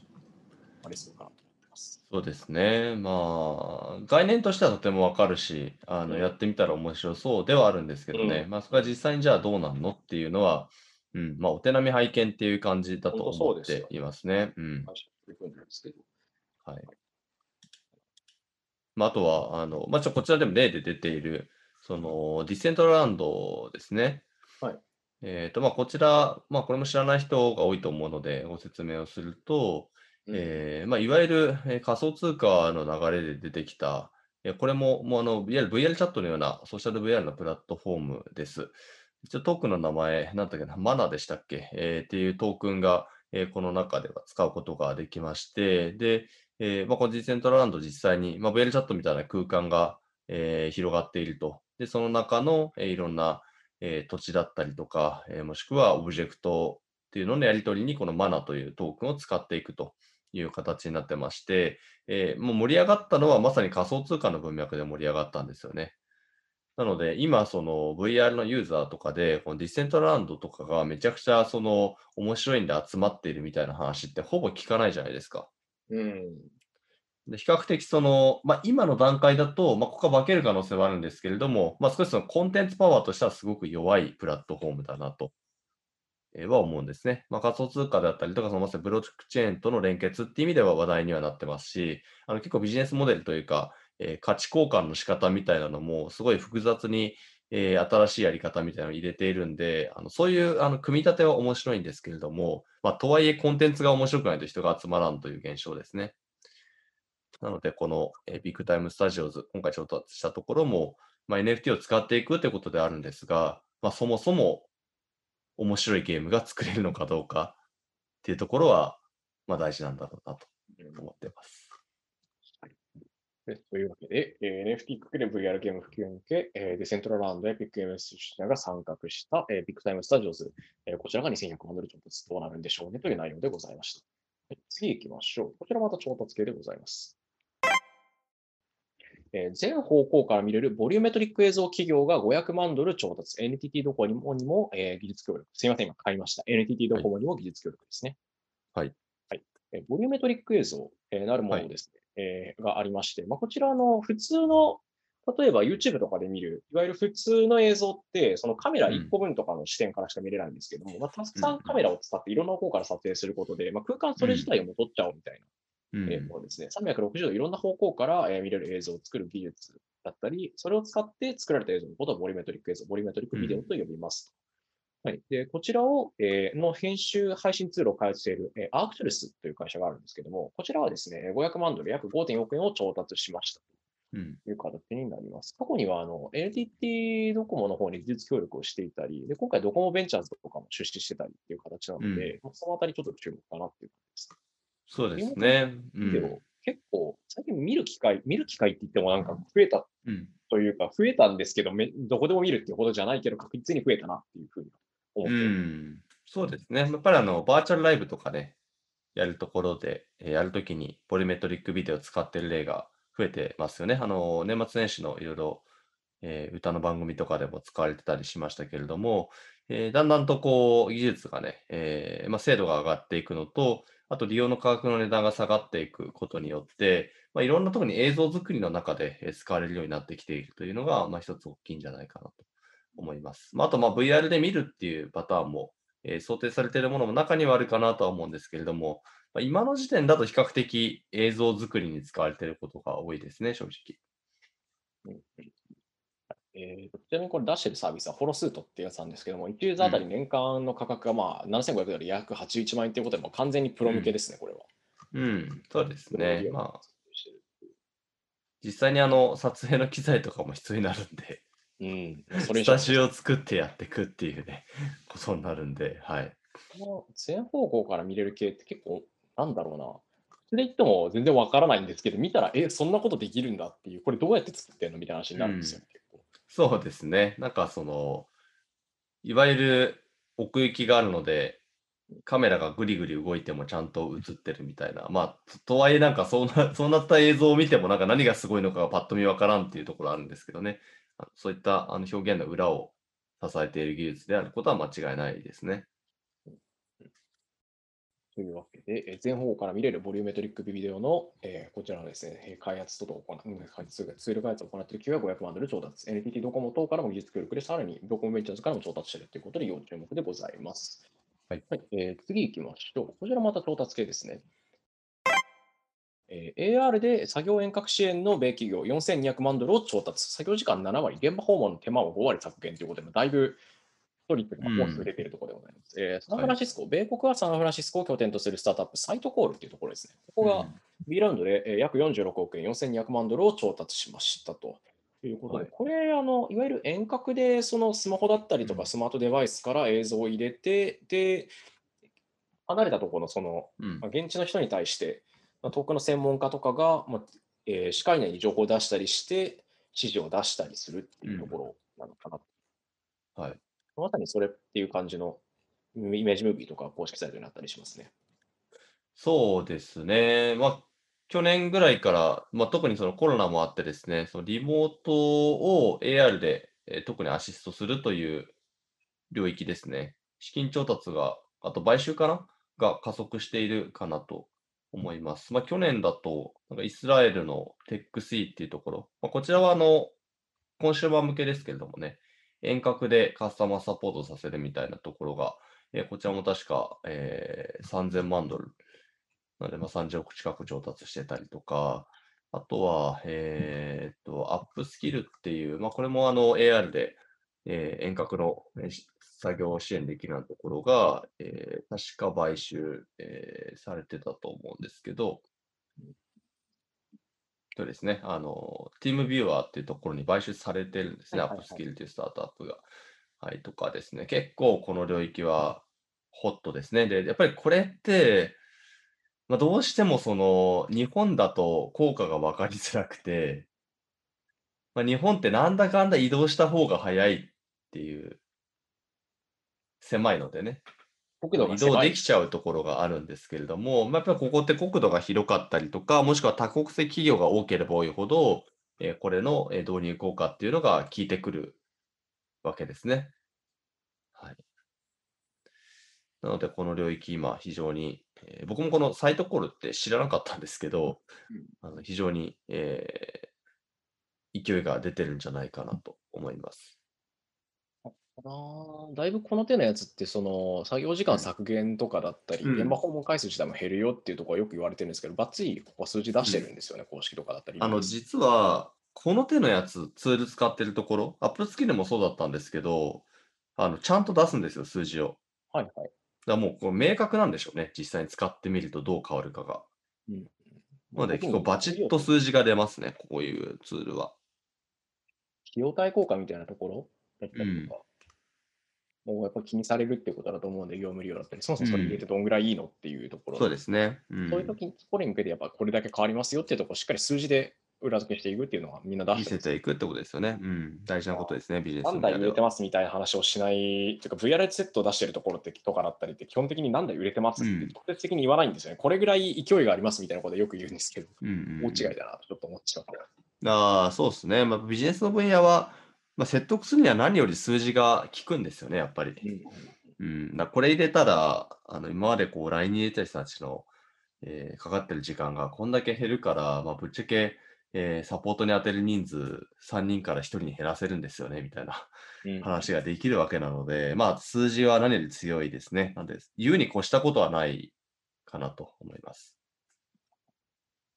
ありそうかなと思ってます。そうですね。まあ、概念としてはとてもわかるし、あの、うんやってみたら面白そうではあるんですけどね。まあ、そこは実際にじゃあどうなんのっていうのは、うん、まあ、お手並み拝見っていう感じだと思っていますね。はい。まあ、あとは、あの、まあ、ちょ、こちらでも例で出ている、その、ディセントランドですね。はい。えっと、まあ、こちら、まあ、これも知らない人が多いと思うので、ご説明をすると、うんえーまあ、いわゆるえー仮想通貨の流れで出てきた、えーこれももうあのいわゆる VR チャットのようなソーシャル VR のプラットフォームです。一応トークンの名前、なんだっけな、マナでしたっけ、えーっていうトークンが、えーこの中では使うことができまして、で、えーまあ、このディセントランド実際に、まあ、VR チャットみたいな空間が、えー広がっていると。で、その中の、えーいろんな、えー土地だったりとか、えーもしくはオブジェクトっていうののやり取りにこのマナというトークンを使っていくという形になってまして、えーもう盛り上がったのはまさに仮想通貨の文脈で盛り上がったんですよね。なので、今、その VR のユーザーとかで、このディセントランドとかがめちゃくちゃその面白いんで集まっているみたいな話ってほぼ聞かないじゃないですか。うん。で比較的その、まあ、今の段階だと、まあ、ここは化ける可能性はあるんですけれども、まあ、少しそのコンテンツパワーとしてはすごく弱いプラットフォームだなと、えは思うんですね。まあ、仮想通貨だったりとか、そのまさにブロックチェーンとの連結っていう意味では話題にはなってますし、あの結構ビジネスモデルというか、えー価値交換の仕方みたいなのもすごい複雑に、えー新しいやり方みたいなのを入れているんで、あのそういうあの組み立ては面白いんですけれども、まあ、とはいえコンテンツが面白くないと人が集まらんという現象ですね。なので、この、えビッグタイムスタジオズ、今回調達したところも、まあ、NFT を使っていくということであるんですが、まあ、そもそも面白いゲームが作れるのかどうかっていうところは、まあ、大事なんだろうなと思っています。というわけで、えー NFT くくる VR ゲーム普及に向け、えーデセントラランドやビッグ MS 出社が参画した、えービッグタイムスタジオズ、えーこちらが2100万ドル調達どうなるんでしょうねという内容でございました。はい、次行きましょう。こちらまた調達系でございます。えー全方向から見れるボリュメトリック映像企業が500万ドル調達。NTT ドコモにもえー技術協力。すいません、今買いました。NTT ドコモにも技術協力ですね。はい。はい。えーボリュメトリック映像、えーなるものですね、えーがありまして、まあ、こちらの普通の、例えば YouTube とかで見る、いわゆる普通の映像って、そのカメラうん1個分とかの視点からしか見れないんですけども、まあ、たくさうんんカメラを使っていろんな方向から撮影することで、まあ、空間それ自体をも撮っちゃおうみたいなうんえーものですね、360度いろんな方向から、えー見れる映像を作る技術だったり、それを使って作られた映像のことをボリュメトリック映像、ボリュメトリックビデオと呼びます。はい、でこちらを、えーの編集配信ツールを開発している、えー、アークトゥルスという会社があるんですけども、こちらはですね、500万ドル約5.4億円を調達しました。うん。という形になります。過去にはあの NTT ドコモの方に技術協力をしていたり、で今回ドコモベンチャーズとかも出資してたりっていう形なので、まあそのあたりちょっと注目かなっていう感じです。そうですね。うビデオ、ん結構、最近見る機会、見る機会って言ってもなんか増えたうんというか、増えたんですけど、めどこでも見るっていうことじゃないけど、確実に増えたなっていうふうに思ってうる。ん、そうですね。やっぱりあのバーチャルライブとかね、やるところで、えーやるときにポリメトリックビデオを使ってる例が増えてますよね。あの年末年始のいろいろ、えー歌の番組とかでも使われてたりしましたけれども、えーだんだんとこう技術がね、えーまあ、精度が上がっていくのと、あと利用の価格の値段が下がっていくことによって、まあ、いろんな特に映像作りの中で使われるようになってきているというのが、まあ、一つ大きいんじゃないかなと思います。まあ、あとまあ VR で見るっていうパターンも、えー想定されているものも中にはあるかなとは思うんですけれども、まあ、今の時点だと比較的映像作りに使われていることが多いですね、正直。えーとちなみにこれ出してるサービスはフォロスートっていうやつなんですけども、1ユーザーあたり年間の価格がまあ7500ドル約81万円ということで、もう完全にプロ向けですね、これは。うん、そうですね。まあ、あ、実際にあの撮影の機材とかも必要になるんで、うん、それスタジオを作ってやっていくっていうね、ことになるんで、はい。この全方向から見れる系って結構、なんだろうな。それで言っても全然わからないんですけど、見たら、え、そんなことできるんだっていう、これどうやって作ってんのみたいな話になるんですよ、結構。そうですね。なんかその、いわゆる奥行きがあるので、カメラがぐりぐり動いてもちゃんと映ってるみたいな。まあ、とはいえなんかそうな、そうなった映像を見てもなんか何がすごいのかがパッと見わからんっていうところあるんですけどね。そういったあの表現の裏を支えている技術であることは間違いないですね。というわけで、えー全方向から見れるボリュメトリックビデオの、えーこちらのですね、えー開発と行う、ツール開発を行っている企業は500万ドル調達。NTT ドコモ等からも技術協力で、さらにドコモベンチャーズからも調達しているということで、要注目でございます。はいえー次行きましょう。こちらまた調達系ですね。えー AR で作業遠隔支援の米企業4200万ドルを調達。作業時間7割、現場訪問の手間を5割削減ということで、だいぶストリックなコースを入れているところでございます。えーサンフランシスコ、米国はサンフランシスコを拠点とするスタートアップ、サイトコールというところですね。ここが B ラウンドでえー約46億円、4200万ドルを調達しましたと。いうことで、はいこれあの、いわゆる遠隔でそのスマホだったりとうんかスマートデバイスから映像を入れて、で、離れたところのそのうんまあ、現地の人に対して、まあ、遠くの専門家とかが、まあえー視界内に情報を出したりして、指示を出したりするっていうところなのかな。はい。まさにそれっていう感じのイメージムービーとか公式サイトになったりしますね。そうですね。まあ、去年ぐらいから、まあ、特にそのコロナもあってですね、そのリモートを AR で、えー特にアシストするという領域ですね。資金調達が、あと買収かな？が加速しているかなと思います。まあ、去年だと、なんかイスラエルのテックスイっていうところ、まあ、こちらはあの、コンシューマー向けですけれどもね、遠隔でカスタマーサポートさせるみたいなところが、えーこちらも確か、えー3000万ドルなので、まあ、30億近く調達してたりとか、あとは、えーっと、アップスキルっていう、まあ、これもあの AR で、えー遠隔の作業を支援できるようなところが、えー確か買収、えーされてたと思うんですけど、そうですね、あの、ティームビューアーっていうところに買収されてるんですね、はいはいはい。アップスキルというスタートアップが。はい、とかですね、結構この領域はホットですね。で、やっぱりこれって、まあ、どうしてもその日本だと効果が分かりづらくて、まあ、日本ってなんだかんだ移動した方が早いっていう狭いのでね、国土が移動できちゃうところがあるんですけれども、まあ、やっぱりここって国土が広かったりとか、もしくは多国籍企業が多ければ多いほど、えーこれのえー導入効果っていうのが効いてくるわけですね。はい。なので、この領域、今、非常に、えー僕もこのサイトコールって知らなかったんですけど、あの非常に、えー勢いが出てるんじゃないかなと思います。あーだいぶこの手のやつって、その作業時間削減とかだったり、うん現場訪問回数自体も減るよっていうところはよく言われてるんですけど、ばっつりここは数字出してるんですよね、公式とかだったり。あの、実は、この手のやつ、ツール使ってるところ、アップルスキルもそうだったんですけど、あの、ちゃんと出すんですよ、数字を。はいはい。だからもうこう明確なんでしょうね、実際に使ってみるとどう変わるかが。うんなので、結構バチッと数字が出ますね、こういうツールは。費用対効果みたいなところだったりとか、もうやっぱ気にされるっていうことだと思うんで、業務利用だったり、そもそもそれ入れてどんぐらいいいのっていうところ、そうですね。うんそういう時に、そこに向けてやっぱこれだけ変わりますよっていうところをしっかり数字で裏付けしていくっていうのはみんな出見してるせていくってことですよね。うん。大事なことですね、ビジネス何台売れてまますみたいな話をしない、というか VR セットを出してるところってとかだったりって、基本的に何台売れてますってうん直接的に言わないんですよね。これぐらい勢いがありますみたいなことでよく言うんですけど、うんうん大違いだなとちょっと思ってしまった。ああ、そうですね。まあ、ビジネスの分野は、まあ、説得するには何より数字が効くんですよね、やっぱり。うん、だこれ入れたら、あの今までこう LINE に入れた人たちの、えーかかってる時間がこんだけ減るから、まあ、ぶっちゃけ、えーサポートに当てる人数3人から1人に減らせるんですよね、みたいなうん話ができるわけなので、まあ数字は何より強いですね。なので、言うに越したことはないかなと思います。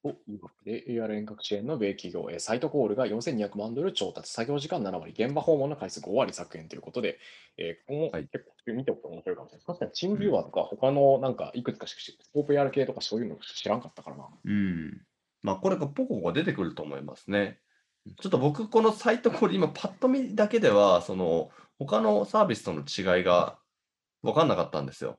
というわけで、AR 遠隔支援の米企業、えーサイトコールが4200万ドル調達、作業時間7割、現場訪問の回数5割削減ということで、えー、ここもはい結構見ておくと面白いかもしれない。確かにチームビューアーとか、他のなんかいくつかしスコープ AR 系とかそういうの知らんかったからな。うん。まあ、これがポコポコ出てくると思いますね。ちょっと僕、このサイト、これ今、パッと見だけでは、その、他のサービスとの違いが分かんなかったんですよ。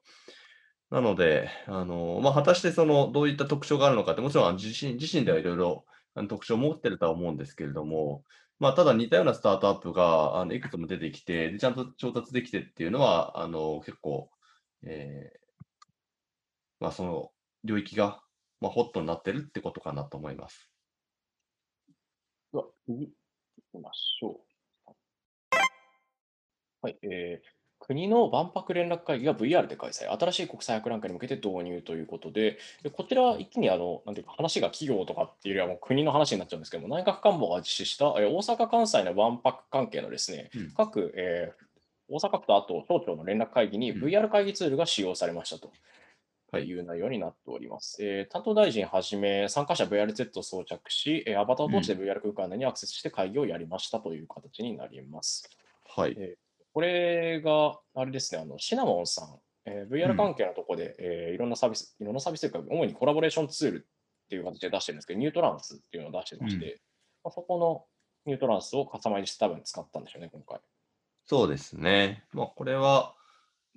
なので、あの、まあ、果たしてその、どういった特徴があるのかって、もちろん自身自身ではいろいろ特徴を持ってるとは思うんですけれども、まあ、ただ似たようなスタートアップがあのいくつも出てきて、ちゃんと調達できてっていうのは、あの結構、えーまあ、その領域が、まあ、ホットになってるってことかなと思います。では、次、行きましょう。はい、えー国の万博連絡会議が VR で開催、新しい国際博覧会に向けて導入ということで、でこちら、一気にあのなんていうか話が企業とかっていうよりはもう国の話になっちゃうんですけども、内閣官房が実施した、えー大阪・関西の万博関係のですね、うん各、えー大阪府とあと省庁の連絡会議にうん VR 会議ツールが使用されましたと。はいいう内容になっております。えー担当大臣はじめ、参加者 VRZ を装着し、えーアバターを通して VR 空間内にアクセスして会議をやりましたという形になります。はい。これが、あれですね、あのシナモンさん、えー VR 関係のところで、えーいろんなサービス、いろんなサービスというか、主にコラボレーションツールっていう形で出してるんですけど、ニュートランスっていうのを出してまして、まあ、そこのニュートランスをカスタマイズして多分使ったんでしょうね、今回。そうですね。まあ、これは、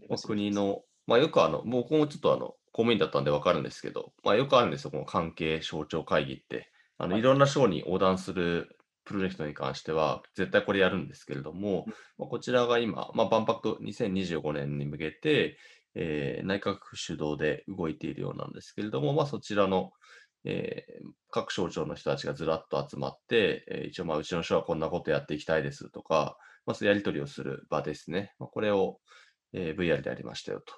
まあ国の、まあ、よくあの、僕もちょっとあの、公務員だったんでわかるんですけど、まあ、よくあるんですよ、この関係省庁会議って。あの、はいいろんな省に横断するプロジェクトに関しては、絶対これやるんですけれどもうん、まあ、こちらが今、まあ、万博2025年に向けて、えー内閣府主導で動いているようなんですけれども、まあ、そちらの、えー各省庁の人たちがずらっと集まって、えー一応、まあ、うちの省はこんなことやっていきたいですとか、まあ、そういうやり取りをする場ですね。まあ、これを、えー VR でやりましたよと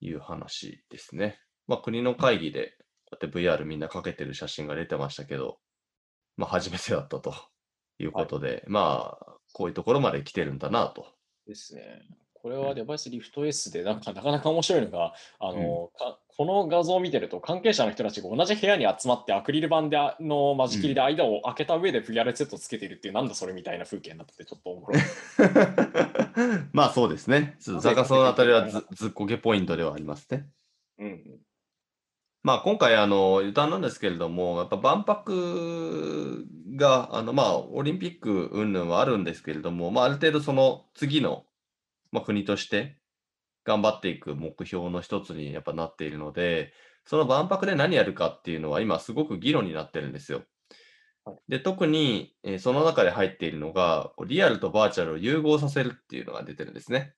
いう話ですね。まあ、国の会議でこうやって VR みんなかけてる写真が出てましたけど、まあ、初めてだったということで、まあ、こういうところまで来てるんだなと。ですね。これはデバイスリフト S でなんかなかなか面白いのが、あのかこの画像を見てると関係者の人たちが同じ部屋に集まってアクリル板であの間仕切りで間を開けた上で VR セットをつけているっていう、なんだそれみたいな風景になっててちょっとおもろい。まあそうですね。ちょっと坂そのあたりはずずっこけポイントではありますね。うんまあ、今回、あの、余談なんですけれども、やっぱ万博が、あの、まあ、オリンピック云々はあるんですけれども、まあ、ある程度その次の、まあ、国として頑張っていく目標の一つにやっぱなっているので、その万博で何やるかっていうのは今すごく議論になってるんですよはい。で、特に、えーその中で入っているのが、リアルとバーチャルを融合させるっていうのが出てるんですね。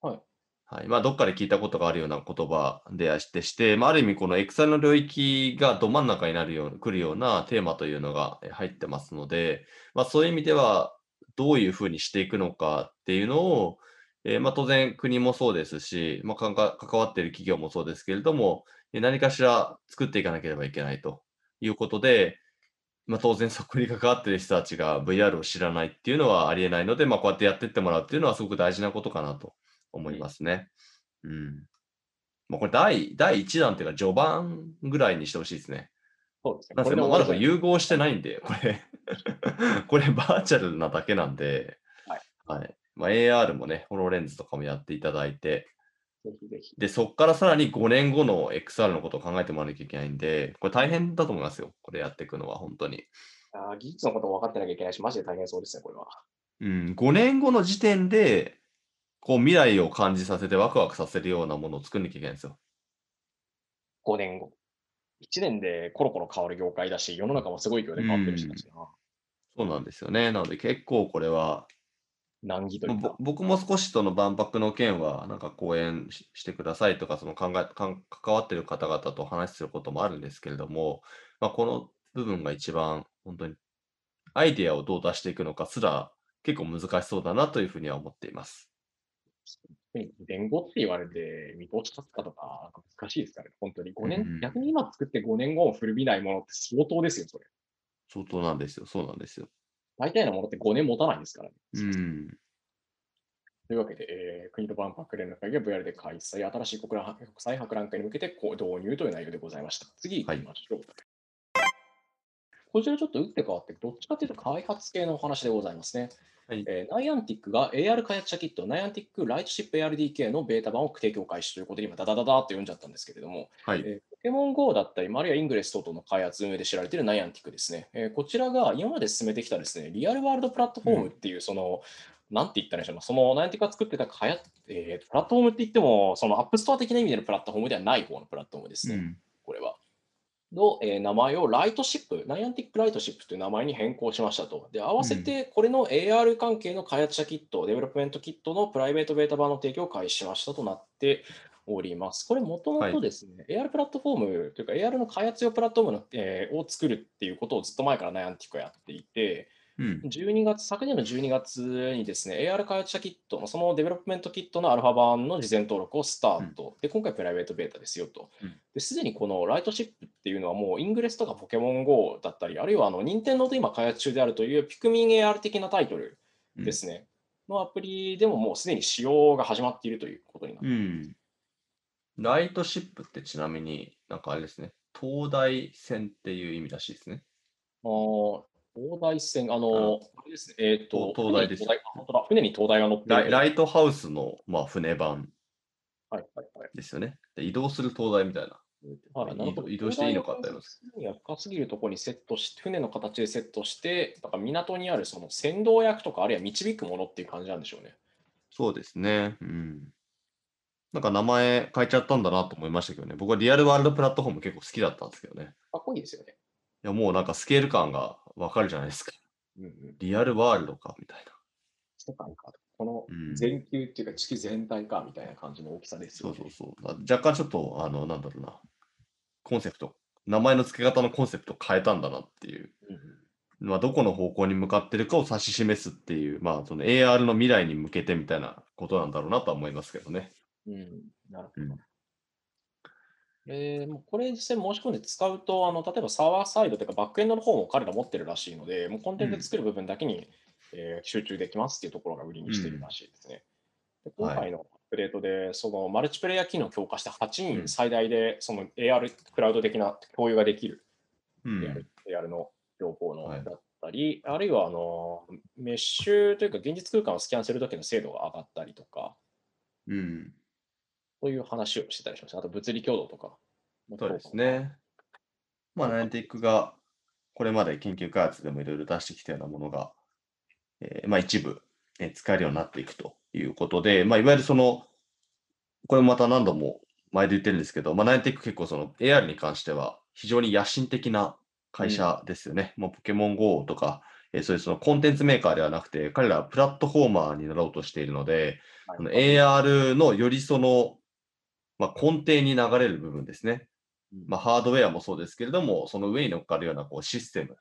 はい。はい。まあ、どっかで聞いたことがあるような言葉であしてして、まあ、ある意味、この XR の領域がど真ん中になるよう、来るようなテーマというのが入ってますので、まあ、そういう意味では、どういうふうにしていくのかっていうのを、えーまあ、当然国もそうですし、まあ、か関わっている企業もそうですけれども、何かしら作っていかなければいけないということで、まあ、当然そこに関わっている人たちが VR を知らないっていうのはありえないので、まあ、こうやってやっていってもらうっていうのはすごく大事なことかなと思いますね。うん。まあ、これ第、第1弾っていうか序盤ぐらいにしてほしいですね。そうですね。なんせこれでままだ融合してないんで、これ、これバーチャルなだけなんで、はい。はい。まあ、AR もね、ホロレンズとかもやっていただいて、ぜひぜひ。で、そこからさらに5年後の XR のことを考えてもらわなきゃいけないんで、これ大変だと思いますよ。これやっていくのは、本当に。あー技術のことも分かってなきゃいけないし、マジで大変そうですね、これは。うん、5年後の時点で、こう未来を感じさせてワクワクさせるようなものを作んなきゃいけないんですよ。5年後。1年でコロコロ変わる業界だし、世の中もすごい勢いで変わってるしだしな。そうなんですよね。なので結構これは、難儀というか。僕も少しその万博の件は、なんか講演ししてくださいとか、その考え関わってる方々と話することもあるんですけれども、まあ、この部分が一番本当にアイデアをどう出していくのかすら結構難しそうだなというふうには思っています。特に伝語って言われて見通し立つかとか難しいですからね、本当に。5年、うん逆に今作って5年後を古びないものって相当ですよ、それ。相当なんですよ。そうなんですよ。大体のものって5年持たないですからね。うん。というわけで、えー国と万博連絡会議が VR で開催、新しい国ら国際博覧会に向けてこう導入という内容でございました。次行きましょう。こちらちょっと打って変わって、どっちかというと開発系のお話でございますね。はいえーナイアンティックが AR 開発者キット、ナイアンティックライトシップ ARDK のベータ版を提供開始ということで、今、ダダダダーっと読んじゃったんですけれども、はい。えーポケモン GO だったり、あるいはイングレス等々の開発運営で知られているナイアンティックですね。えーこちらが今まで進めてきたですね、リアルワールドプラットフォームっていう、その、なんて言ったらいいんでしょうな、そのナイアンティックが作ってた開発、えープラットフォームって言っても、そのアップストア的な意味でのプラットフォームではない方のプラットフォームですね、うんこれは。の、えー名前をライトシップ、ナイアンティックライトシップという名前に変更しましたと。で、合わせてこれの AR 関係の開発者キット、デベロップメントキットのプライベートベータ版の提供を開始しましたとなっております。これもともとですね、AR プラットフォームというか AR の開発用プラットフォームの、えーを作るっていうことをずっと前からナイアンティックはやっていて、うん。12月、昨年の12月にですね、AR 開発者キットのそのデベロップメントキットのアルファ版の事前登録をスタート。で、今回プライベートベータですよとうん。で、すでにこのライトシップっていうのはもうイングレスとかポケモン GO だったり、あるいはあの任天堂と今開発中であるというピクミン AR 的なタイトルですね。のアプリでももうすでに使用が始まっているということになってうん。ライトシップってちなみになんかあれですね。東大線っていう意味らしいですね。あー東大線、あの、あれですね、えっ、と、東大です船に東大が乗ってる。ライトハウスの、まあ、船版はいはいはい。ですよね。で移動する東大みたいな。はい、な移動していいのかってあります船が深すぎるところにセットして、船の形でセットして、だから港にあるその先導役とか、あるいは導くものっていう感じなんでしょうね。そうですね。うん。なんか名前変えちゃったんだなと思いましたけどね。僕はリアルワールドプラットフォーム結構好きだったんですけどね。かっこいいですよね。いや、もうなんかスケール感がわかるじゃないですか。うんうん。リアルワールドか、みたいな。世界か。このうん全球っていうか地球全体かみたいな感じの大きさですよね。そうそうそう。あ若干ちょっと、あの、なんだろうな。コンセプト、名前の付け方のコンセプト変えたんだなっていう。うんうんまあ、どこの方向に向かってるかを指し示すっていう、まあ、その AR の未来に向けてみたいなことなんだろうなとは思いますけどね。うん、なるほど。うんえーもうこれ実際申し込んで使うと、あの例えばサーバーサイドというかバックエンドの方も彼ら持ってるらしいので、もうコンテンツ作る部分だけに、えー集中できますっていうところが売りにしているらしいですね。で今回のアップデートで、そのマルチプレイヤー機能を強化して8うん人最大でその AR クラウド的な共有ができるう AR, ん。AR の情報のはいだったり、あるいはあのメッシュというか現実空間をスキャンするときの精度が上がったりとか、うん。そういう話をしてたりしました。あと物理強度とか。そうです。ね。まあ、ナインティックがこれまで研究開発でもいろいろ出してきたようなものが、えーまあ、一部、えー使えるようになっていくということで、まあ、いわゆるその、これもまた何度も前で言ってるんですけど、まあ、ナインティック結構その AR に関しては非常に野心的な会社ですよね。もうポケモン GO とか、えーそういうそのコンテンツメーカーではなくて、彼らはプラットフォーマーになろうとしているので、はいその AR のよりその、まあ、根底に流れる部分ですね。まあ、ハードウェアもそうですけれども、その上に乗っかるようなこうシステムっ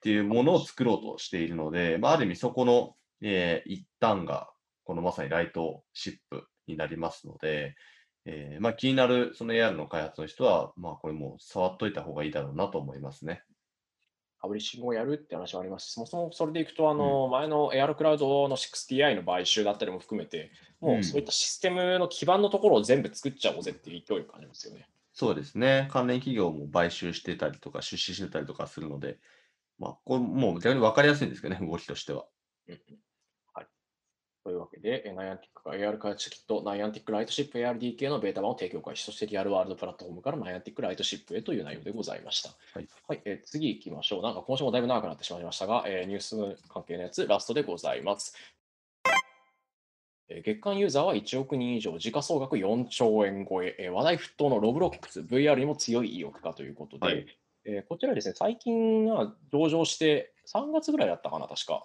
ていうものを作ろうとしているので、まあ、ある意味そこの、えー一端が、このまさにライトシップになりますので、えーまあ、気になるその AR の開発の人は、まあ、これもう触っといた方がいいだろうなと思いますね。パブリッシングをやるって話もありますし、そもそもそれでいくと、あの、前の AR クラウドの 6TI の買収だったりも含めて、もうそういったシステムの基盤のところを全部作っちゃおうぜっていう勢いを感じますよね。そうですね。関連企業も買収してたりとか、出資してたりとかするので、まあ、これもう逆に分かりやすいんですけどね、動きとしては。うん。というわけで、えナイアンティックが AR 開発者キット、ナイアンティックライトシップ ARDK のベータ版を提供開始、そしてリアルワールドプラットフォームからナイアンティックライトシップへという内容でございました。はい。はい、えー次行きましょう。なんか今週もだいぶ長くなってしまいましたが、えーニュース関係のやつ、ラストでございます。えー月間ユーザーは1億人以上、時価総額4兆円超え、えー話題沸騰のロブロックス、VR にも強い意欲かということで、はいえーこちらですね、最近は上場して3月ぐらいだったかな、確か。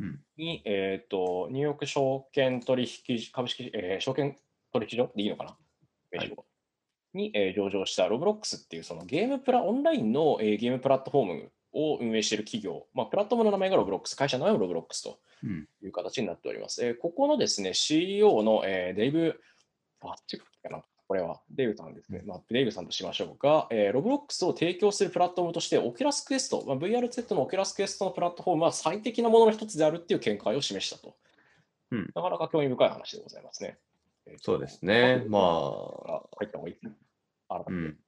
うん。に、えーと、ニューヨーク証券取引所株式、えー証券取引所でいいのかな、名称。に、えー上場したロブロックスっていうそのゲームプラ、オンラインの、えーゲームプラットフォームを運営している企業、まあ、プラットフォームの名前がロブロックス、会社の名前もロブロックスとうん。いう形になっております。えーここのですね、CEO の、えーデイブ、あっちかな、これはデイブさんですね。まあ、デイブさんとしましょうが、えーロブロックスを提供するプラットフォームとして、オキュラスクエスト、まあ、VRZ のオキュラスクエストのプラットフォームは最適なものの一つであるっていう見解を示したと。うんなかなか興味深い話でございますね。えーとそうですね。まああ、入った方がいいですね。改めてうん。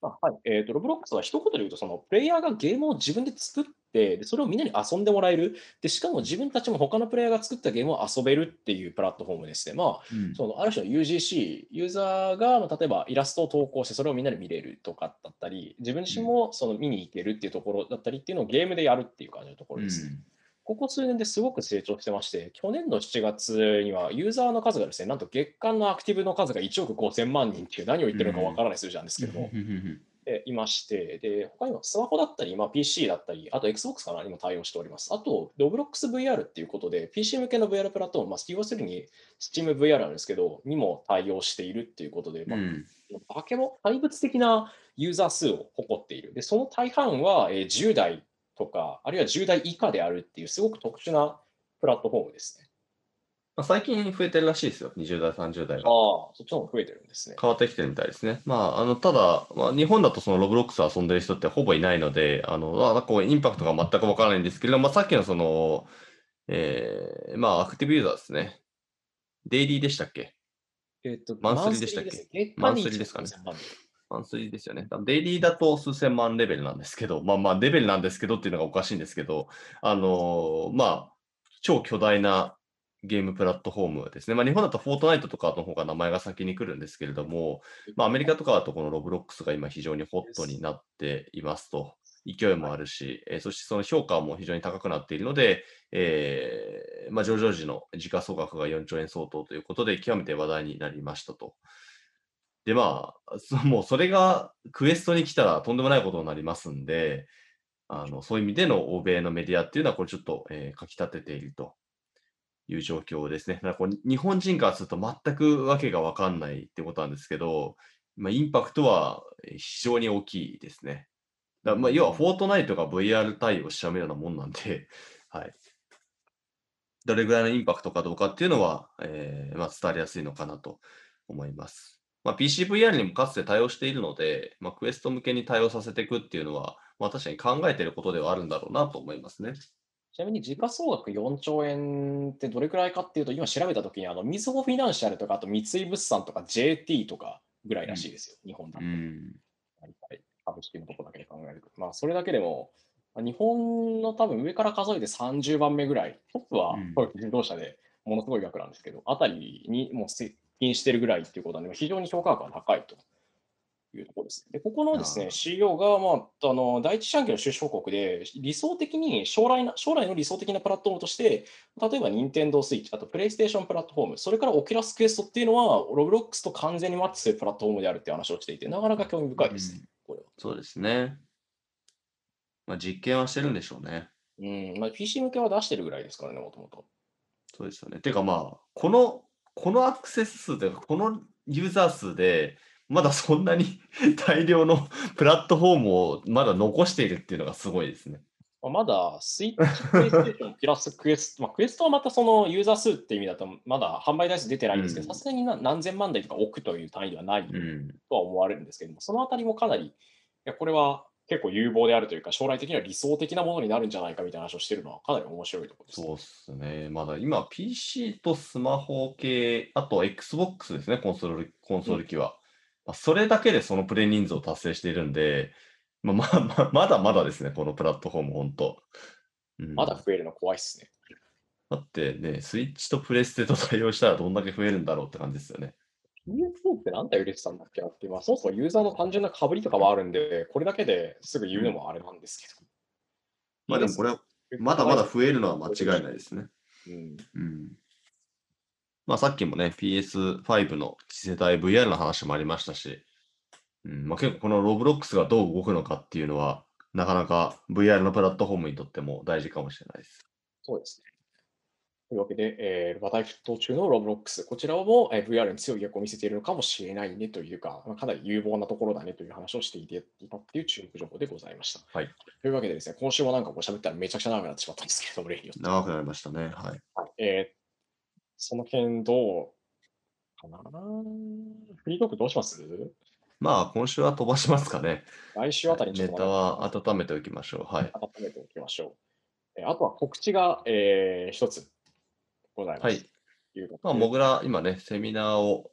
あはいえーと、ロブロックスは一言で言うと、そのプレイヤーがゲームを自分で作って、でそれをみんなに遊んでもらえる。で、しかも自分たちも他のプレイヤーが作ったゲームを遊べるっていうプラットフォームですね。まあ、うん。そのある種の UGC、ユーザーがまあ例えばイラストを投稿して、それをみんなで見れるとかだったり、自分自身もその見に行けるっていうところだったりっていうのをゲームでやるっていう感じのところです。ね。ここ数年ですごく成長してまして、去年の7月にはユーザーの数がですね、なんと月間のアクティブの数が1億5000万人っていう何を言ってるのかわからない数字なんですけども、いまして、で、他にもスマホだったり、まあ、PC だったり、あと Xbox かなにも対応しております。あと、Roblox VR っていうことで、PC 向けの VR プラットフォーム、まあ、要するに SteamVR なんですけど、にも対応しているっていうことで、まあうん。化け物、怪物的なユーザー数を誇っている。で、その大半は、えー10代とか、あるいは10代以下であるっていう、すごく特殊なプラットフォームですね。まあ、最近増えてるらしいですよ。20代、30代が。ああ、そっちの方が増えてるんですね。変わってきてるみたいですね。まあ、あの、ただ、まあ、日本だとそのロブロックス遊んでる人ってほぼいないので、あの、まあ、こう、インパクトが全くわからないんですけれども、まあ、さっきのその、えー、まあ、アクティブユーザーですね。デイリーでしたっけ？えっと、マンスリーでしたっけ？マンスリーですかねマンスリーですよね。デイリーだと数千万レベルなんですけど、まあまあ、レベルなんですけどっていうのがおかしいんですけど、あのーまあ、超巨大なゲームプラットフォームですね。まあ、日本だとフォートナイトとかの方が名前が先に来るんですけれども、まあ、アメリカとかだとこのロブロックスが今非常にホットになっていますと。勢いもあるし、えーそしてその評価も非常に高くなっているので、えーまあ、上場時の時価総額が4兆円相当ということで、極めて話題になりましたと。で、まあ、そ もうそれがクエストに来たらとんでもないことになりますんで、あのそういう意味での欧米のメディアっていうのは、これちょっと、えー、書き立てているという状況ですね。だからこう日本人からすると全くわけがわかんないってことなんですけど、まあ、インパクトはえー非常に大きいですね。だまあ要は、フォートナイトが VR 対応しちゃうようなもんなんで、はい。どれぐらいのインパクトかどうかっていうのは、えーまあ、伝わりやすいのかなと思います。まあ、PCVR にもかつて対応しているので、まあ、クエスト向けに対応させていくっていうのは、まあ、確かに考えていることではあるんだろうなと思いますね。ちなみに時価総額4兆円ってどれくらいかっていうと、今調べたときに、あの、みずほフィナンシャルとか、あと三井物産とか JT とかぐらいらしいですよ、日本だと。ん。大体株式のとこだけで考えると。まあ、それだけでも、まあ日本の多分上から数えて30番目ぐらい、トップは自動車でものすごい額なんですけど、あたりにもう接近してるぐらいっていうことなんで、非常に評価額が高いというところです。で、ここのですね、CEO が、まあ、あの第一四半期の出資報告で、理想的に将来な、将来の理想的なプラットフォームとして、例えば Nintendo Switch、あと PlayStation プラットフォーム、それから Oculus Quest っていうのは、Roblox と完全にマッチするプラットフォームであるっていう話をしていて、なかなか興味深いですね、これは。そうですね。まあ、実験はしてるんでしょうね。うん、まあ、PC 向けは出してるぐらいですからね、もともと。そうですよね。てかまあ、この、このアクセス数というか、このユーザー数で、まだそんなに 大量のプラットフォームをまだ残しているっていうのがすごいですね。まだ、スイッチ、PlayStation プラスクエスト、まあ、クエストはまたそのユーザー数って意味だと、まだ販売台数出てないんですけど、うんさすがにな何千万台とか置くという単位ではないうん。とは思われるんですけども、そのあたりもかなり、いやこれは結構有望であるというか、将来的には理想的なものになるんじゃないかみたいな話をしてるのは、かなり面白いところです、そうですね。まだ今、PC とスマホ系、あと Xbox ですね、コンソール、コンソール機は。まあそれだけでそのプレイ人数を達成しているんで、まあ、まあまだまだですね、このプラットフォーム、本当。うんまだ増えるの怖いっすね。だってね、スイッチとプレステと対応したらどんだけ増えるんだろうって感じですよね。PS4 ってなんで売れてたんだっけなって、まあ、そもそもユーザーの単純な被りとかはあるんで、これだけですぐ言うのもあれなんですけど。まあでもこれはまだまだ増えるのは間違いないですね。うん。うん。まあさっきもね、PS5 の次世代 VR の話もありましたし、うんまあ、結構このロブロックスがどう動くのかっていうのは、なかなか VR のプラットフォームにとっても大事かもしれないです。そうですね。というわけで、えー、話題沸騰中のロブロックス、こちらも、えー VR に強い逆を見せているのかもしれないねというか、まあ、かなり有望なところだねという話をしていていたっていう注目情報でございました。はい。というわけでですね、今週もなんかこう喋ったらめちゃくちゃ長くなってしまったんですけれども。長くなりましたね。はい。はいえーその辺どうかな？フリートークどうします？まあ今週は飛ばしますかね。来週あたりネタは温めておきましょう。はい。た温めておきましょう。えーあとは告知が、えー一つございます。はい。まあ、もぐら、今ね、セミナーを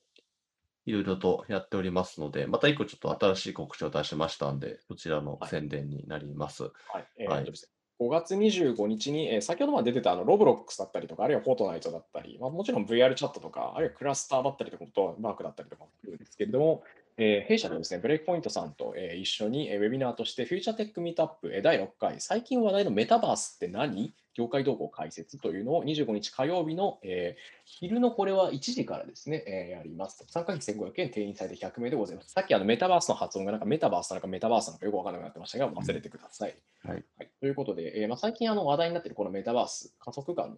いろいろとやっておりますので、また一個ちょっと新しい告知を出しましたんで、そちらのはい宣伝になります。はいえーはいとですね5月25日に、えー先ほどまで出てたあのロブロックスだったりとか、あるいはフォートナイトだったり、まあ、もちろん VR チャットとか、あるいはクラスターだったりとか、マークだったりとかもするんですけれども、えー弊社のですね、ブレイクポイントさんと、えー一緒に、えーウェビナーとして、フューチャーテックミートアップ、えー第6回、最近話題のメタバースって何業界動向解説というのを25日火曜日の、えー、昼のこれは1時からですね、えー、やります参加費1500円、定員最大100名でございます。さっきあのメタバースの発音がなんかメタバースなのかメタバースなのかよくわからなくなってましたが、忘れてください。はい、はい、ということで、えーまあ、最近あの話題になっているこのメタバース、加速感の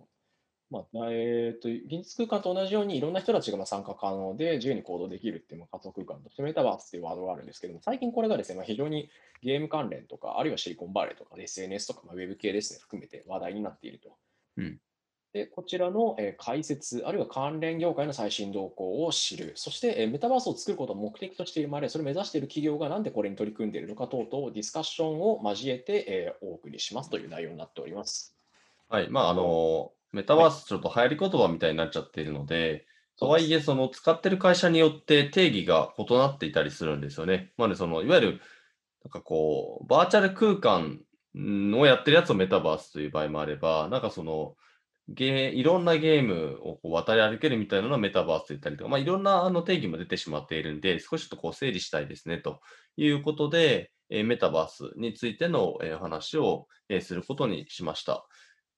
まあえーと、現実空間と同じようにいろんな人たちがまあ参加可能で自由に行動できるっていう仮想空間としてメタバースっていうワードがあるんですけども、最近これがですね、まあ、非常にゲーム関連とか、あるいはシリコンバレーとか SNS とか、まあ、ウェブ系ですね、含めて話題になっていると。うん、でこちらの、え解説、あるいは関連業界の最新動向を知る、そして、えメタバースを作ることを目的としているまで、それを目指している企業がなんでこれに取り組んでいるのか等々、ディスカッションを交えて、えお送りしますという内容になっております。はい、まあ、あのメタバースちょっと流行り言葉みたいになっちゃっているので、とはいえ、その使ってる会社によって定義が異なっていたりするんですよね。まあね、そのいわゆる、なんかこう、バーチャル空間をやってるやつをメタバースという場合もあれば、なんかその、ゲいろんなゲームをこう渡り歩けるみたいなのをメタバースと言ったりとか、まあ、いろんなあの定義も出てしまっているんで、少しとこう整理したいですねということで、えメタバースについての、え話を、えすることにしました。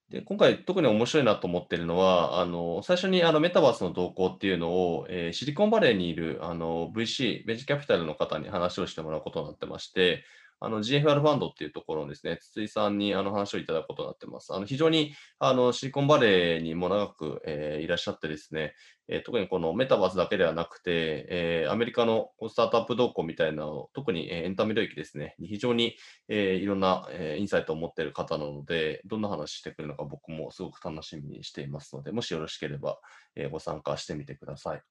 で今回特に面白いなと思っているのは、あの最初にあのメタバースの動向っていうのを、えー、シリコンバレーにいるあの VC、ベンチャーキャピタルの方に話をしてもらうことになってまして、あの GFR ファンドっていうところのですね、筒井さんにあの話をいただくことになってます。あの非常にあのシリコンバレーにも長く、えー、いらっしゃってですね、えー、特にこのメタバースだけではなくて、えー、アメリカのスタートアップ動向みたいなのを特にエンタメ領域ですね、非常に、えー、いろんな、えー、インサイトを持っている方なので、どんな話してくるのか僕もすごく楽しみにしていますので、もしよろしければ、えー、ご参加してみてください。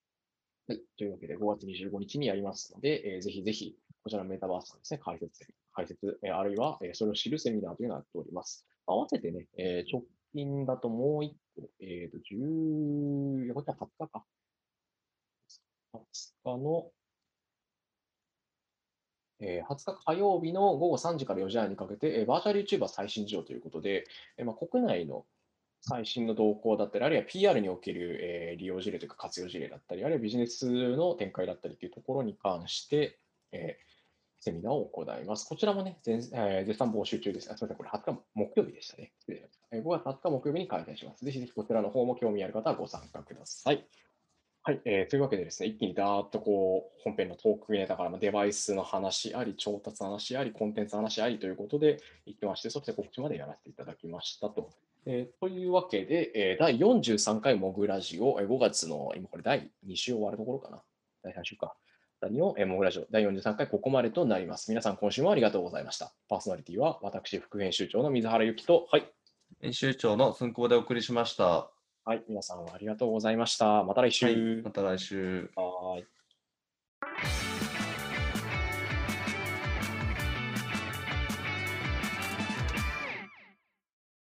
はい。というわけで、5月25日にやりますので、えー、ぜひぜひ、こちらメタバースですね、解説解説、えあるいは、えそれを知るセミナーというのをやっております。合わせてね、え直近だともう一個、えっ、ー、と、10、これは20日か。20日の、えー、20日火曜日の午後3時から4時半にかけて、えー、バーチャル YouTuber 最新事情ということで、えーまあ、国内の最新の動向だったり、あるいは PR における、えー、利用事例というか活用事例だったり、あるいはビジネスの展開だったりというところに関して、えー、セミナーを行います。こちらもね、全えー、絶賛募集中です。あすみません、これ20日木曜日でしたね。失礼しました。5月20日木曜日に開催します。ぜひぜひこちらの方も興味ある方はご参加ください。はい、えー、というわけでですね、一気にダーッとこう本編のトークネタからデバイスの話あり、調達の話あり、コンテンツの話ありということで行きまして、そして告知までやらせていただきましたと。えー、というわけで、えー、第43回モグラジオ、5月の、今これ第2週終わるところかな。第3週か。谷のモグラジオ第43回ここまでとなります。皆さん今週もありがとうございました。パーソナリティは私、副編集長の水原由紀と、はい。編集長の寸行でお送りしました。はい、皆さんありがとうございました。また来週。はい、また来週。はい。